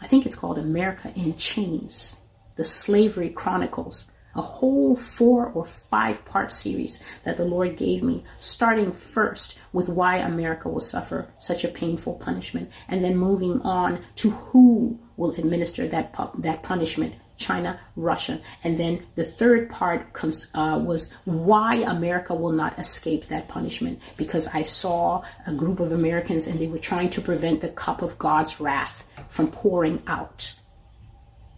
I think it's called America in Chains, the Slavery Chronicles, a whole four or five part series that the Lord gave me, starting first with why America will suffer such a painful punishment, and then moving on to who will administer that, pu- that punishment China, Russia. And then the third part comes, uh, was why America will not escape that punishment. Because I saw a group of Americans and they were trying to prevent the cup of God's wrath from pouring out.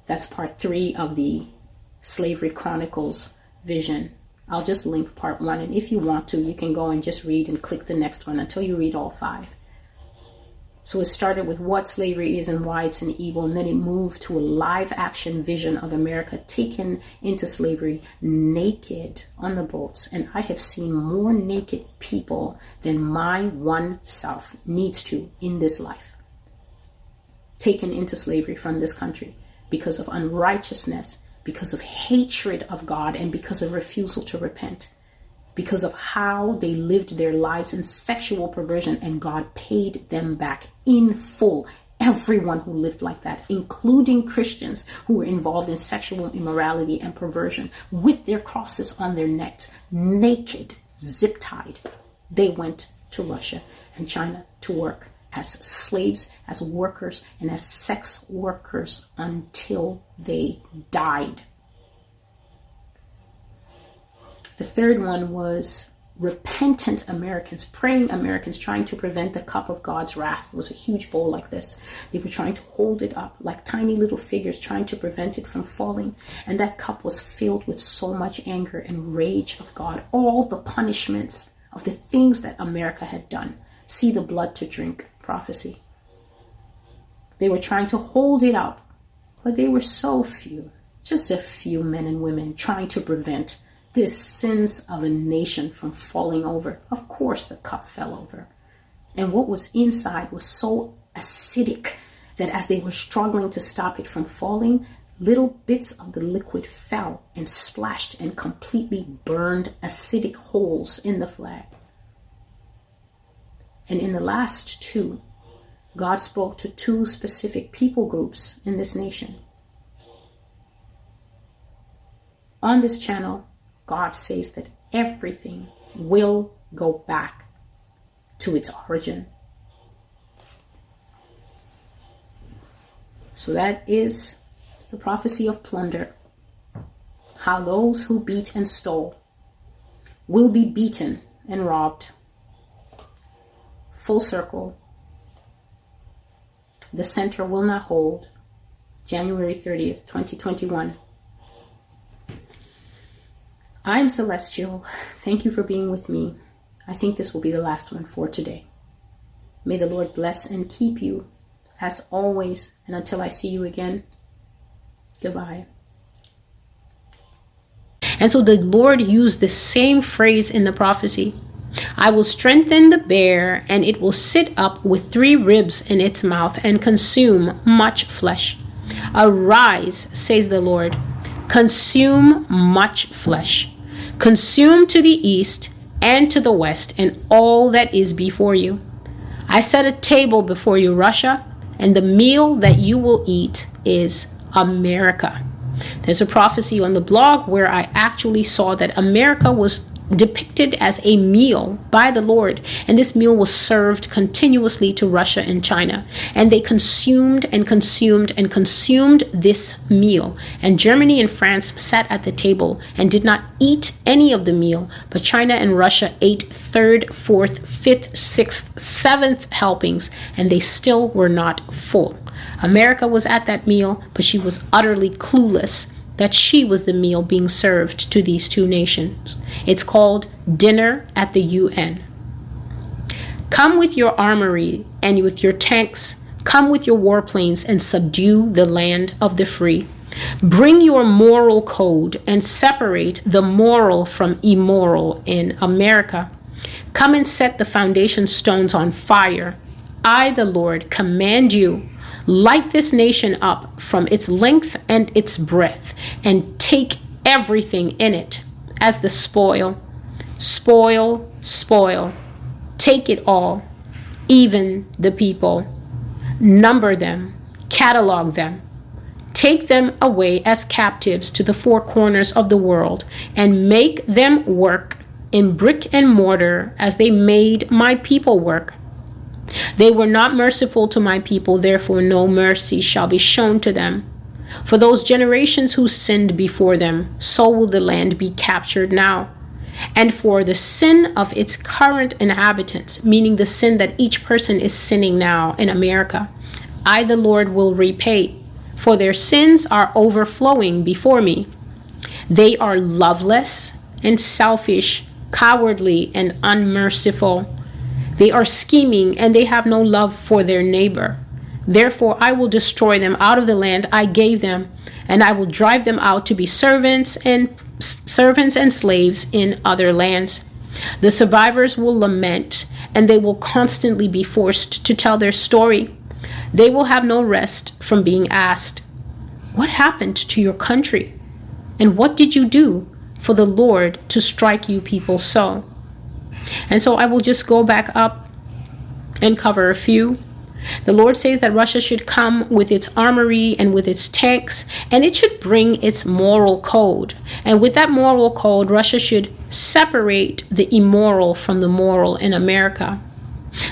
That's part three of the Slavery Chronicles vision. I'll just link part one. And if you want to, you can go and just read and click the next one until you read all five. So it started with what slavery is and why it's an evil, and then it moved to a live action vision of America taken into slavery naked on the boats. And I have seen more naked people than my one self needs to in this life. Taken into slavery from this country because of unrighteousness, because of hatred of God, and because of refusal to repent because of how they lived their lives in sexual perversion, and God paid them back in full. Everyone who lived like that, including Christians who were involved in sexual immorality and perversion, with their crosses on their necks, naked, zip tied, they went to Russia and China to work as slaves, as workers, and as sex workers until they died. The third one was repentant Americans, praying Americans, trying to prevent the cup of God's wrath. It was a huge bowl like this. They were trying to hold it up like tiny little figures, trying to prevent it from falling. And that cup was filled with so much anger and rage of God. All the punishments of the things that America had done. See the blood to drink prophecy. They were trying to hold it up, but they were so few, just a few men and women trying to prevent this sins of a nation from falling over. Of course, the cup fell over. And what was inside was so acidic that as they were struggling to stop it from falling, little bits of the liquid fell and splashed and completely burned acidic holes in the flag. And in the last two, God spoke to two specific people groups in this nation on this channel, God says that everything will go back to its origin. So that is the prophecy of plunder. How those who beat and stole will be beaten and robbed. Full circle. The center will not hold. January 30th, 2021. I'm Celestial. Thank you for being with me. I think this will be the last one for today. May the Lord bless and keep you as always. And until I see you again, goodbye. And so the Lord used the same phrase in the prophecy I will strengthen the bear, and it will sit up with three ribs in its mouth and consume much flesh. Arise, says the Lord, consume much flesh. Consume to the east and to the west, and all that is before you. I set a table before you, Russia, and the meal that you will eat is America. There's a prophecy on the blog where I actually saw that America was depicted as a meal by the Lord. And this meal was served continuously to Russia and China. And they consumed and consumed and consumed this meal. And Germany and France sat at the table and did not eat any of the meal. But China and Russia ate third, fourth, fifth, sixth, seventh helpings, and they still were not full. America was at that meal, but she was utterly clueless that she was the meal being served to these two nations. It's called Dinner at the UN. Come with your armory and with your tanks, come with your warplanes and subdue the land of the free. Bring your moral code and separate the moral from immoral in America. Come and set the foundation stones on fire. I, the Lord, command you Light this nation up from its length and its breadth, and take everything in it as the spoil. Spoil, spoil. Take it all, even the people. Number them, catalog them. Take them away as captives to the four corners of the world, and make them work in brick and mortar as they made my people work they were not merciful to my people, therefore no mercy shall be shown to them. For those generations who sinned before them, so will the land be captured now. And for the sin of its current inhabitants, meaning the sin that each person is sinning now in America, I, the Lord, will repay, for their sins are overflowing before me. They are loveless and selfish, cowardly and unmerciful. They are scheming and they have no love for their neighbor. Therefore, I will destroy them out of the land I gave them, and I will drive them out to be servants and servants and slaves in other lands. The survivors will lament, and they will constantly be forced to tell their story. They will have no rest from being asked, What happened to your country? And what did you do for the Lord to strike you people so? And so I will just go back up and cover a few. The Lord says that Russia should come with its armory and with its tanks, and it should bring its moral code. And with that moral code, Russia should separate the immoral from the moral in America.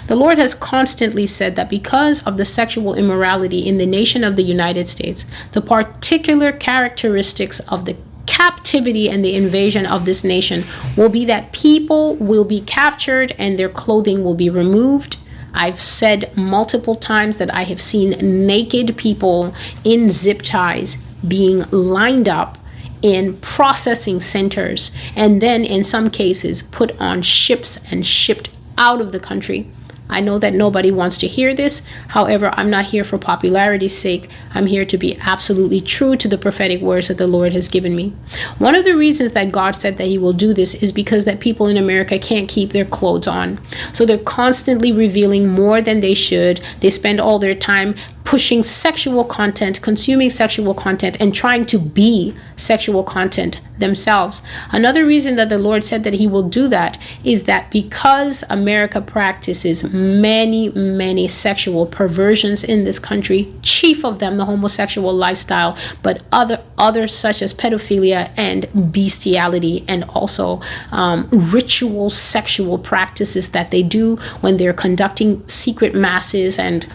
The Lord has constantly said that because of the sexual immorality in the nation of the United States, the particular characteristics of the captivity and the invasion of this nation will be that people will be captured and their clothing will be removed. I've said multiple times that I have seen naked people in zip ties being lined up in processing centers and then, in some cases, put on ships and shipped out of the country. I know that nobody wants to hear this. However, I'm not here for popularity's sake. I'm here to be absolutely true to the prophetic words that the Lord has given me. One of the reasons that God said that He will do this is because that people in America can't keep their clothes on. So they're constantly revealing more than they should. They spend all their time pushing sexual content, consuming sexual content, and trying to be sexual content themselves. Another reason that the Lord said that He will do that is that because America practices many, many sexual perversions in this country, chief of them the homosexual lifestyle, but other others such as pedophilia and bestiality, and also um, ritual sexual practices that they do when they're conducting secret masses and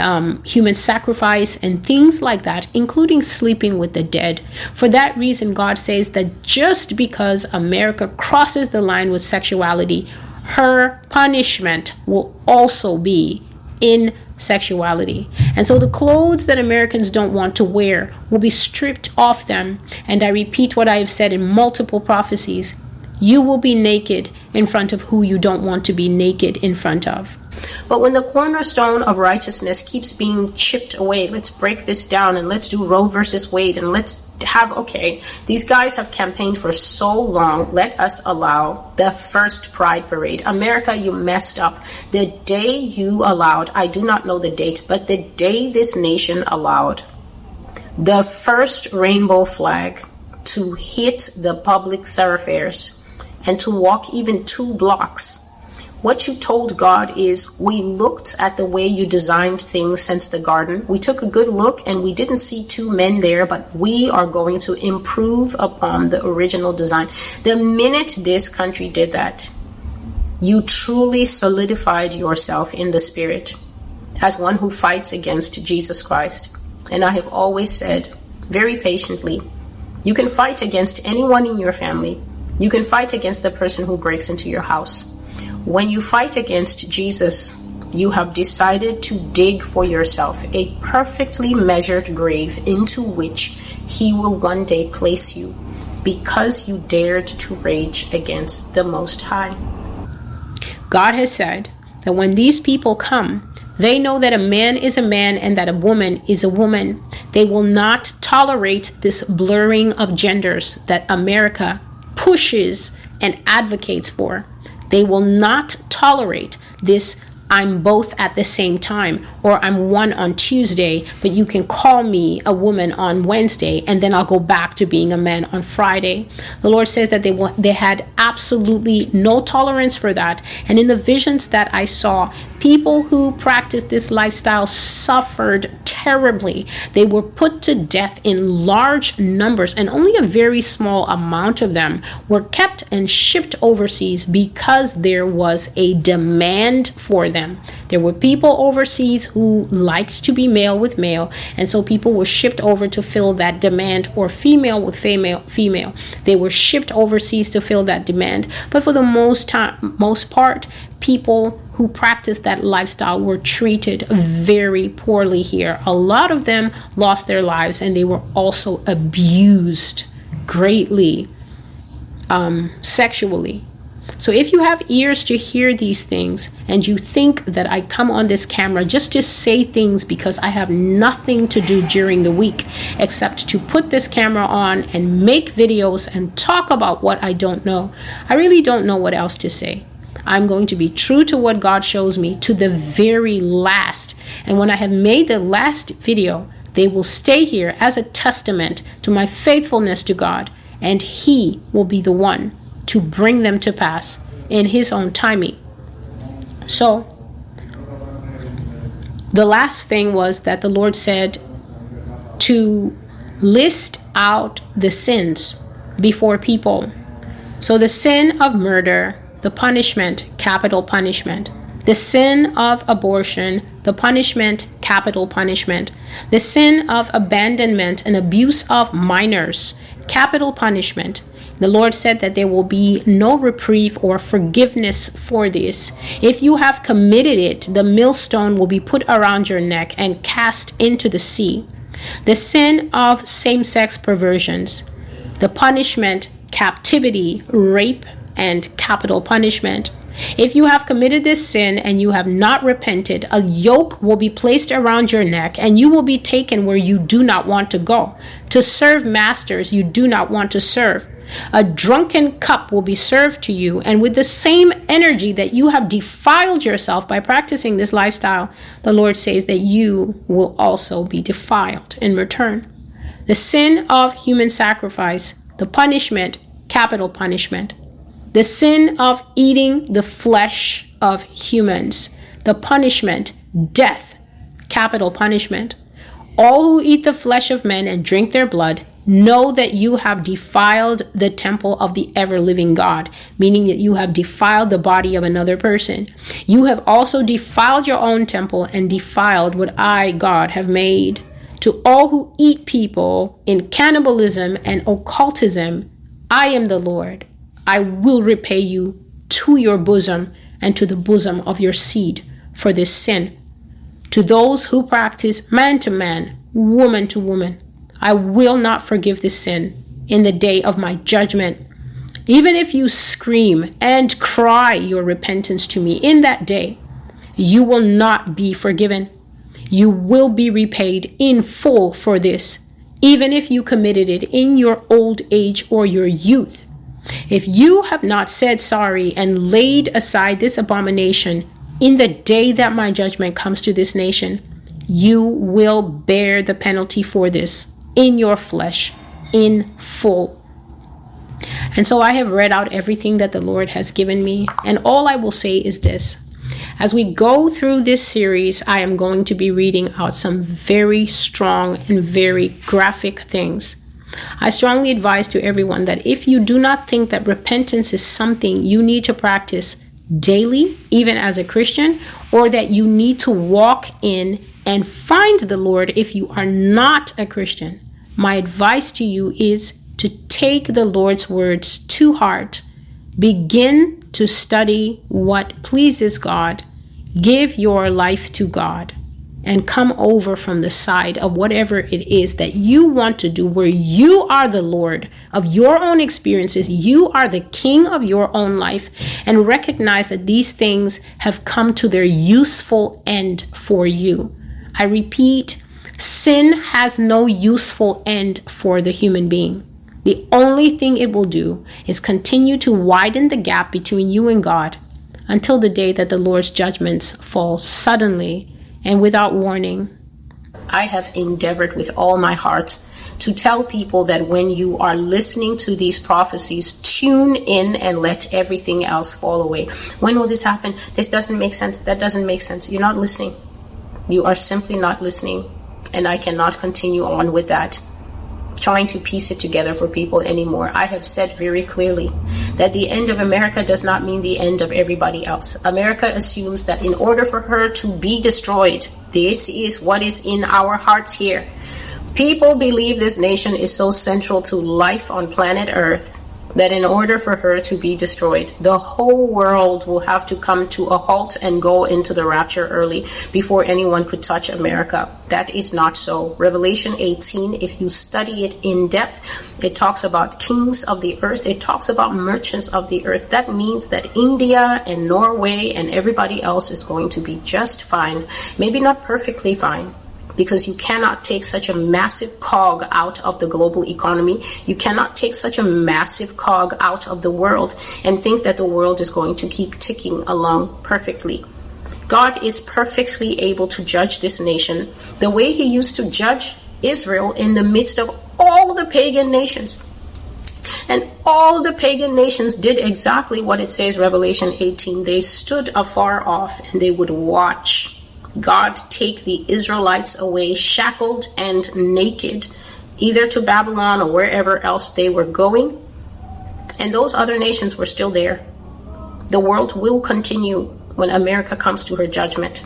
um, human sacrifice and things like that, including sleeping with the dead. For that reason, God says that just because America crosses the line with sexuality, her punishment will also be in sexuality. And so the clothes that Americans don't want to wear will be stripped off them. And I repeat what I have said in multiple prophecies you will be naked in front of who you don't want to be naked in front of. But when the cornerstone of righteousness keeps being chipped away, let's break this down and let's do Roe versus Wade and let's have, okay, these guys have campaigned for so long. Let us allow the first pride parade. America, you messed up. The day you allowed, I do not know the date, but the day this nation allowed the first rainbow flag to hit the public thoroughfares and to walk even two blocks what you told God is, we looked at the way you designed things since the garden. We took a good look and we didn't see two men there, but we are going to improve upon the original design. The minute this country did that, you truly solidified yourself in the spirit as one who fights against Jesus Christ. And I have always said, very patiently, you can fight against anyone in your family. You can fight against the person who breaks into your house. When you fight against Jesus, you have decided to dig for yourself a perfectly measured grave into which He will one day place you because you dared to rage against the Most High. God has said that when these people come, they know that a man is a man and that a woman is a woman. They will not tolerate this blurring of genders that America pushes and advocates for. They will not tolerate this I'm both at the same time, or I'm one on Tuesday, but you can call me a woman on Wednesday, and then I'll go back to being a man on Friday. The Lord says that they they had absolutely no tolerance for that, and in the visions that I saw, people who practiced this lifestyle suffered terribly. They were put to death in large numbers, and only a very small amount of them were kept and shipped overseas because there was a demand for them them. There were people overseas who liked to be male with male, and so people were shipped over to fill that demand, or female with female. Female, they were shipped overseas to fill that demand. But for the most time, most part, people who practiced that lifestyle were treated very poorly here. A lot of them lost their lives, and they were also abused greatly um, sexually. So if you have ears to hear these things and you think that I come on this camera just to say things because I have nothing to do during the week except to put this camera on and make videos and talk about what I don't know, I really don't know what else to say. I'm going to be true to what God shows me to the very last. And when I have made the last video, they will stay here as a testament to my faithfulness to God, and He will be the one to bring them to pass in His own timing. So, the last thing was that the Lord said to list out the sins before people. So, the sin of murder, the punishment, capital punishment. The sin of abortion, the punishment, capital punishment. The sin of abandonment and abuse of minors, capital punishment. The Lord said that there will be no reprieve or forgiveness for this. If you have committed it, the millstone will be put around your neck and cast into the sea. The sin of same sex perversions, the punishment, captivity, rape, and capital punishment. If you have committed this sin and you have not repented, a yoke will be placed around your neck and you will be taken where you do not want to go, to serve masters you do not want to serve. A drunken cup will be served to you, and with the same energy that you have defiled yourself by practicing this lifestyle, the Lord says that you will also be defiled in return. The sin of human sacrifice, the punishment, capital punishment. The sin of eating the flesh of humans, the punishment, death, capital punishment. All who eat the flesh of men and drink their blood know that you have defiled the temple of the ever living God, meaning that you have defiled the body of another person. You have also defiled your own temple and defiled what I, God, have made. To all who eat people in cannibalism and occultism, I am the Lord. I will repay you to your bosom and to the bosom of your seed for this sin. To those who practice man to man, woman to woman, I will not forgive this sin in the day of my judgment. Even if you scream and cry your repentance to me in that day, you will not be forgiven. You will be repaid in full for this, even if you committed it in your old age or your youth. If you have not said sorry and laid aside this abomination in the day that my judgment comes to this nation, you will bear the penalty for this in your flesh in full. And so I have read out everything that the Lord has given me. And all I will say is this as we go through this series, I am going to be reading out some very strong and very graphic things. I strongly advise to everyone that if you do not think that repentance is something you need to practice daily, even as a Christian, or that you need to walk in and find the Lord if you are not a Christian, my advice to you is to take the Lord's words to heart. Begin to study what pleases God. Give your life to God and come over from the side of whatever it is that you want to do, where you are the Lord of your own experiences, you are the king of your own life, and recognize that these things have come to their useful end for you. I repeat, sin has no useful end for the human being. The only thing it will do is continue to widen the gap between you and God until the day that the Lord's judgments fall suddenly and without warning. I have endeavored with all my heart to tell people that when you are listening to these prophecies, tune in and let everything else fall away. When will this happen? This doesn't make sense. That doesn't make sense. You're not listening. You are simply not listening. And I cannot continue on with that, trying to piece it together for people anymore. I have said very clearly that the end of America does not mean the end of everybody else. America assumes that in order for her to be destroyed, this is what is in our hearts here. People believe this nation is so central to life on planet Earth that in order for her to be destroyed, the whole world will have to come to a halt and go into the rapture early before anyone could touch America. That is not so. Revelation 18, if you study it in depth, it talks about kings of the earth, it talks about merchants of the earth. That means that India and Norway and everybody else is going to be just fine. Maybe not perfectly fine, because you cannot take such a massive cog out of the global economy. You cannot take such a massive cog out of the world and think that the world is going to keep ticking along perfectly. God is perfectly able to judge this nation the way He used to judge Israel in the midst of all the pagan nations. And all the pagan nations did exactly what it says, Revelation 18. They stood afar off and they would watch God take the Israelites away shackled and naked, either to Babylon or wherever else they were going. And those other nations were still there. The world will continue when America comes to her judgment.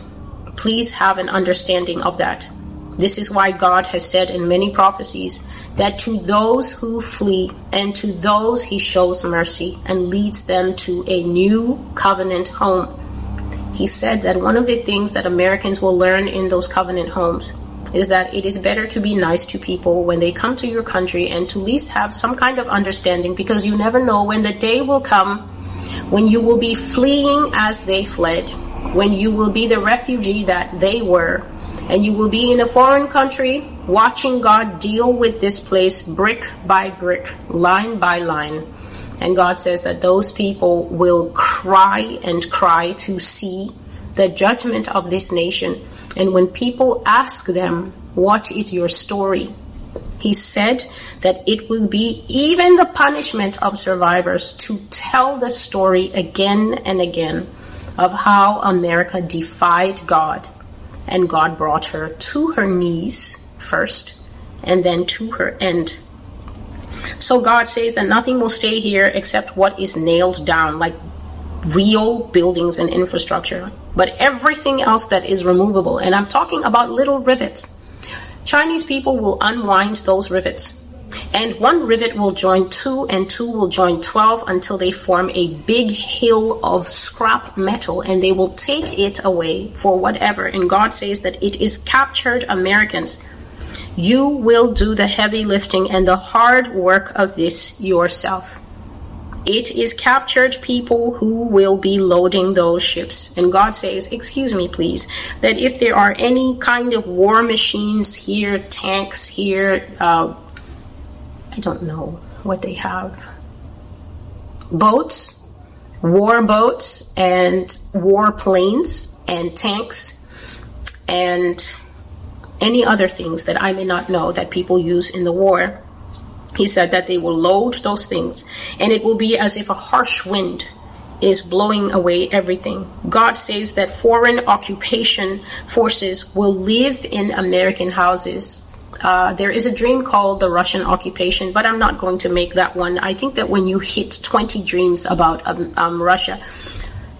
Please have an understanding of that. This is why God has said in many prophecies that to those who flee and to those he shows mercy and leads them to a new covenant home. He said that one of the things that Americans will learn in those covenant homes is that it is better to be nice to people when they come to your country and to at least have some kind of understanding because you never know when the day will come when you will be fleeing as they fled, when you will be the refugee that they were, And you will be in a foreign country watching God deal with this place brick by brick, line by line. And God says that those people will cry and cry to see the judgment of this nation. And when people ask them, What is your story? He said that it will be even the punishment of survivors to tell the story again and again of how America defied God and God brought her to her knees first and then to her end. So God says that nothing will stay here except what is nailed down, like real buildings and infrastructure, but everything else that is removable. And I'm talking about little rivets. Chinese people will unwind those rivets and one rivet will join two, and two will join 12 until they form a big hill of scrap metal, and they will take it away for whatever. And God says that it is captured Americans. You will do the heavy lifting and the hard work of this yourself. It is captured people who will be loading those ships. And God says, Excuse me, please, that if there are any kind of war machines here, tanks here, uh, I don't know what they have. Boats, war boats, and war planes, and tanks, and any other things that I may not know that people use in the war. He said that they will load those things, and it will be as if a harsh wind is blowing away everything. God says that foreign occupation forces will live in American houses uh, there is a dream called the Russian occupation, but I'm not going to make that one. I think that when you hit 20 dreams about um, um, Russia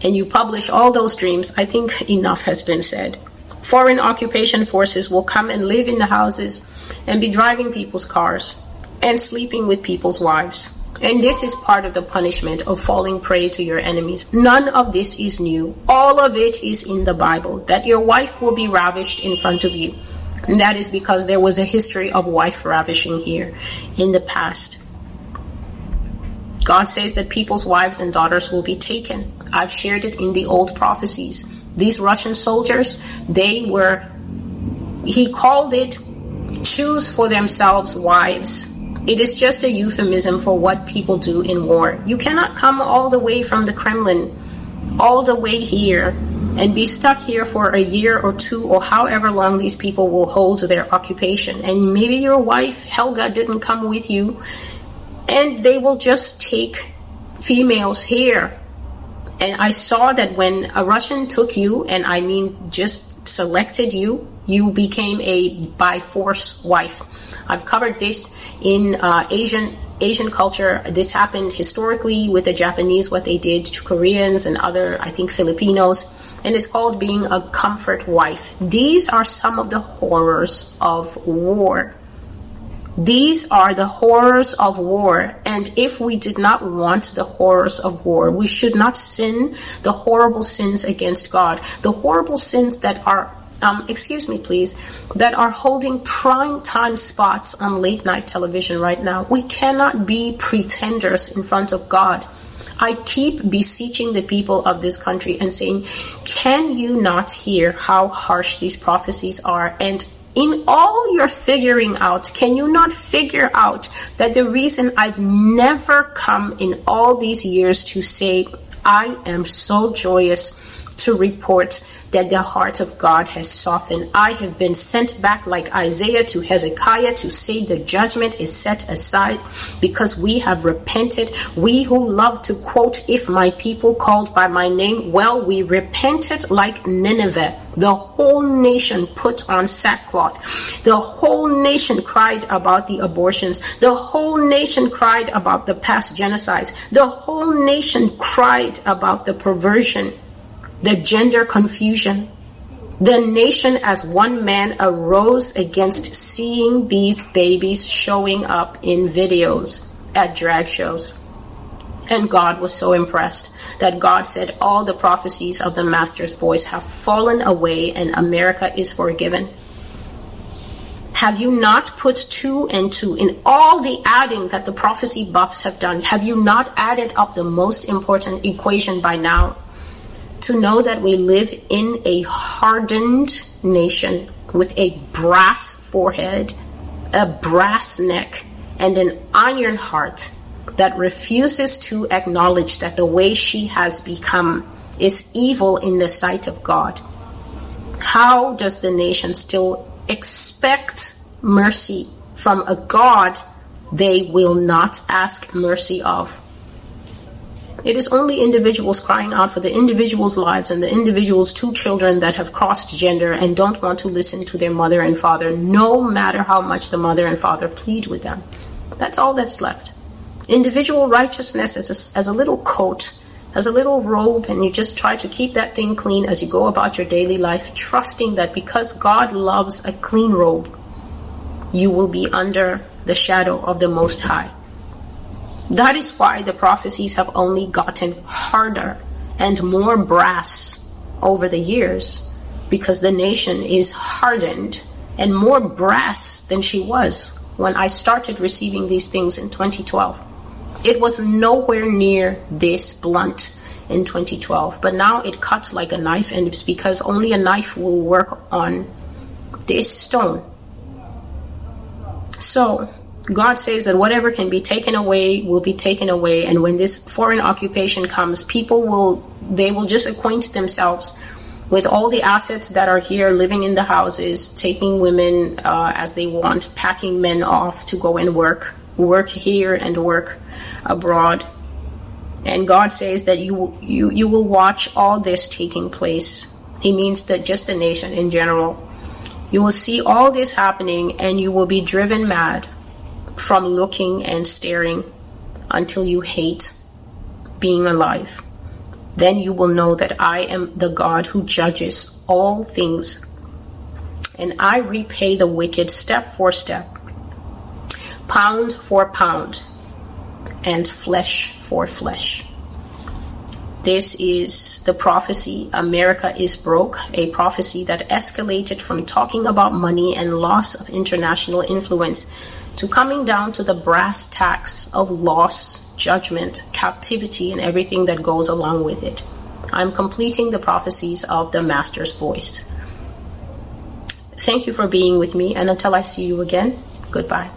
and you publish all those dreams, I think enough has been said. Foreign occupation forces will come and live in the houses and be driving people's cars and sleeping with people's wives. And this is part of the punishment of falling prey to your enemies. None of this is new. All of it is in the Bible that your wife will be ravished in front of you and that is because there was a history of wife ravishing here in the past. God says that people's wives and daughters will be taken. I've shared it in the old prophecies. These Russian soldiers, they were, he called it choose for themselves wives. It is just a euphemism for what people do in war. You cannot come all the way from the Kremlin, all the way here, and be stuck here for a year or two or however long these people will hold their occupation. And maybe your wife, Helga, didn't come with you, and they will just take females here. And I saw that when a Russian took you, and I mean just selected you, you became a by force wife. I've covered this in uh, Asian Asian culture. This happened historically with the Japanese, what they did to Koreans and other, I think, Filipinos and it's called being a comfort wife. These are some of the horrors of war. These are the horrors of war. And if we did not want the horrors of war, we should not sin the horrible sins against God. The horrible sins that are, um, excuse me, please, that are holding prime time spots on late night television right now. We cannot be pretenders in front of God. I keep beseeching the people of this country and saying, Can you not hear how harsh these prophecies are? And in all your figuring out, can you not figure out that the reason I've never come in all these years to say, I am so joyous to report that the heart of God has softened. I have been sent back like Isaiah to Hezekiah to say the judgment is set aside because we have repented. We who love to quote, If my people called by my name, well, we repented like Nineveh. The whole nation put on sackcloth. The whole nation cried about the abortions. The whole nation cried about the past genocides. The whole nation cried about the perversion the gender confusion. The nation as one man arose against seeing these babies showing up in videos at drag shows. And God was so impressed that God said all the prophecies of the Master's voice have fallen away and America is forgiven. Have you not put two and two in all the adding that the prophecy buffs have done? Have you not added up the most important equation by now? To know that we live in a hardened nation with a brass forehead, a brass neck, and an iron heart that refuses to acknowledge that the way she has become is evil in the sight of God. How does the nation still expect mercy from a God they will not ask mercy of? It is only individuals crying out for the individual's lives and the individual's two children that have crossed gender and don't want to listen to their mother and father, no matter how much the mother and father plead with them. That's all that's left. Individual righteousness is a, as a little coat, as a little robe, and you just try to keep that thing clean as you go about your daily life, trusting that because God loves a clean robe, you will be under the shadow of the Most High. That is why the prophecies have only gotten harder and more brass over the years, because the nation is hardened and more brass than she was when I started receiving these things in 2012. It was nowhere near this blunt in 2012, but now it cuts like a knife, and it's because only a knife will work on this stone. So, God says that whatever can be taken away will be taken away, and when this foreign occupation comes, people will they will just acquaint themselves with all the assets that are here, living in the houses, taking women uh, as they want, packing men off to go and work, work here and work abroad. And God says that you you you will watch all this taking place. He means that just the nation in general. You will see all this happening, and you will be driven mad from looking and staring until you hate being alive. Then you will know that I am the God who judges all things, and I repay the wicked step for step, pound for pound, and flesh for flesh. This is the prophecy America is broke, a prophecy that escalated from talking about money and loss of international influence to coming down to the brass tacks of loss, judgment, captivity, and everything that goes along with it. I'm completing the prophecies of the Master's voice. Thank you for being with me, and until I see you again, goodbye.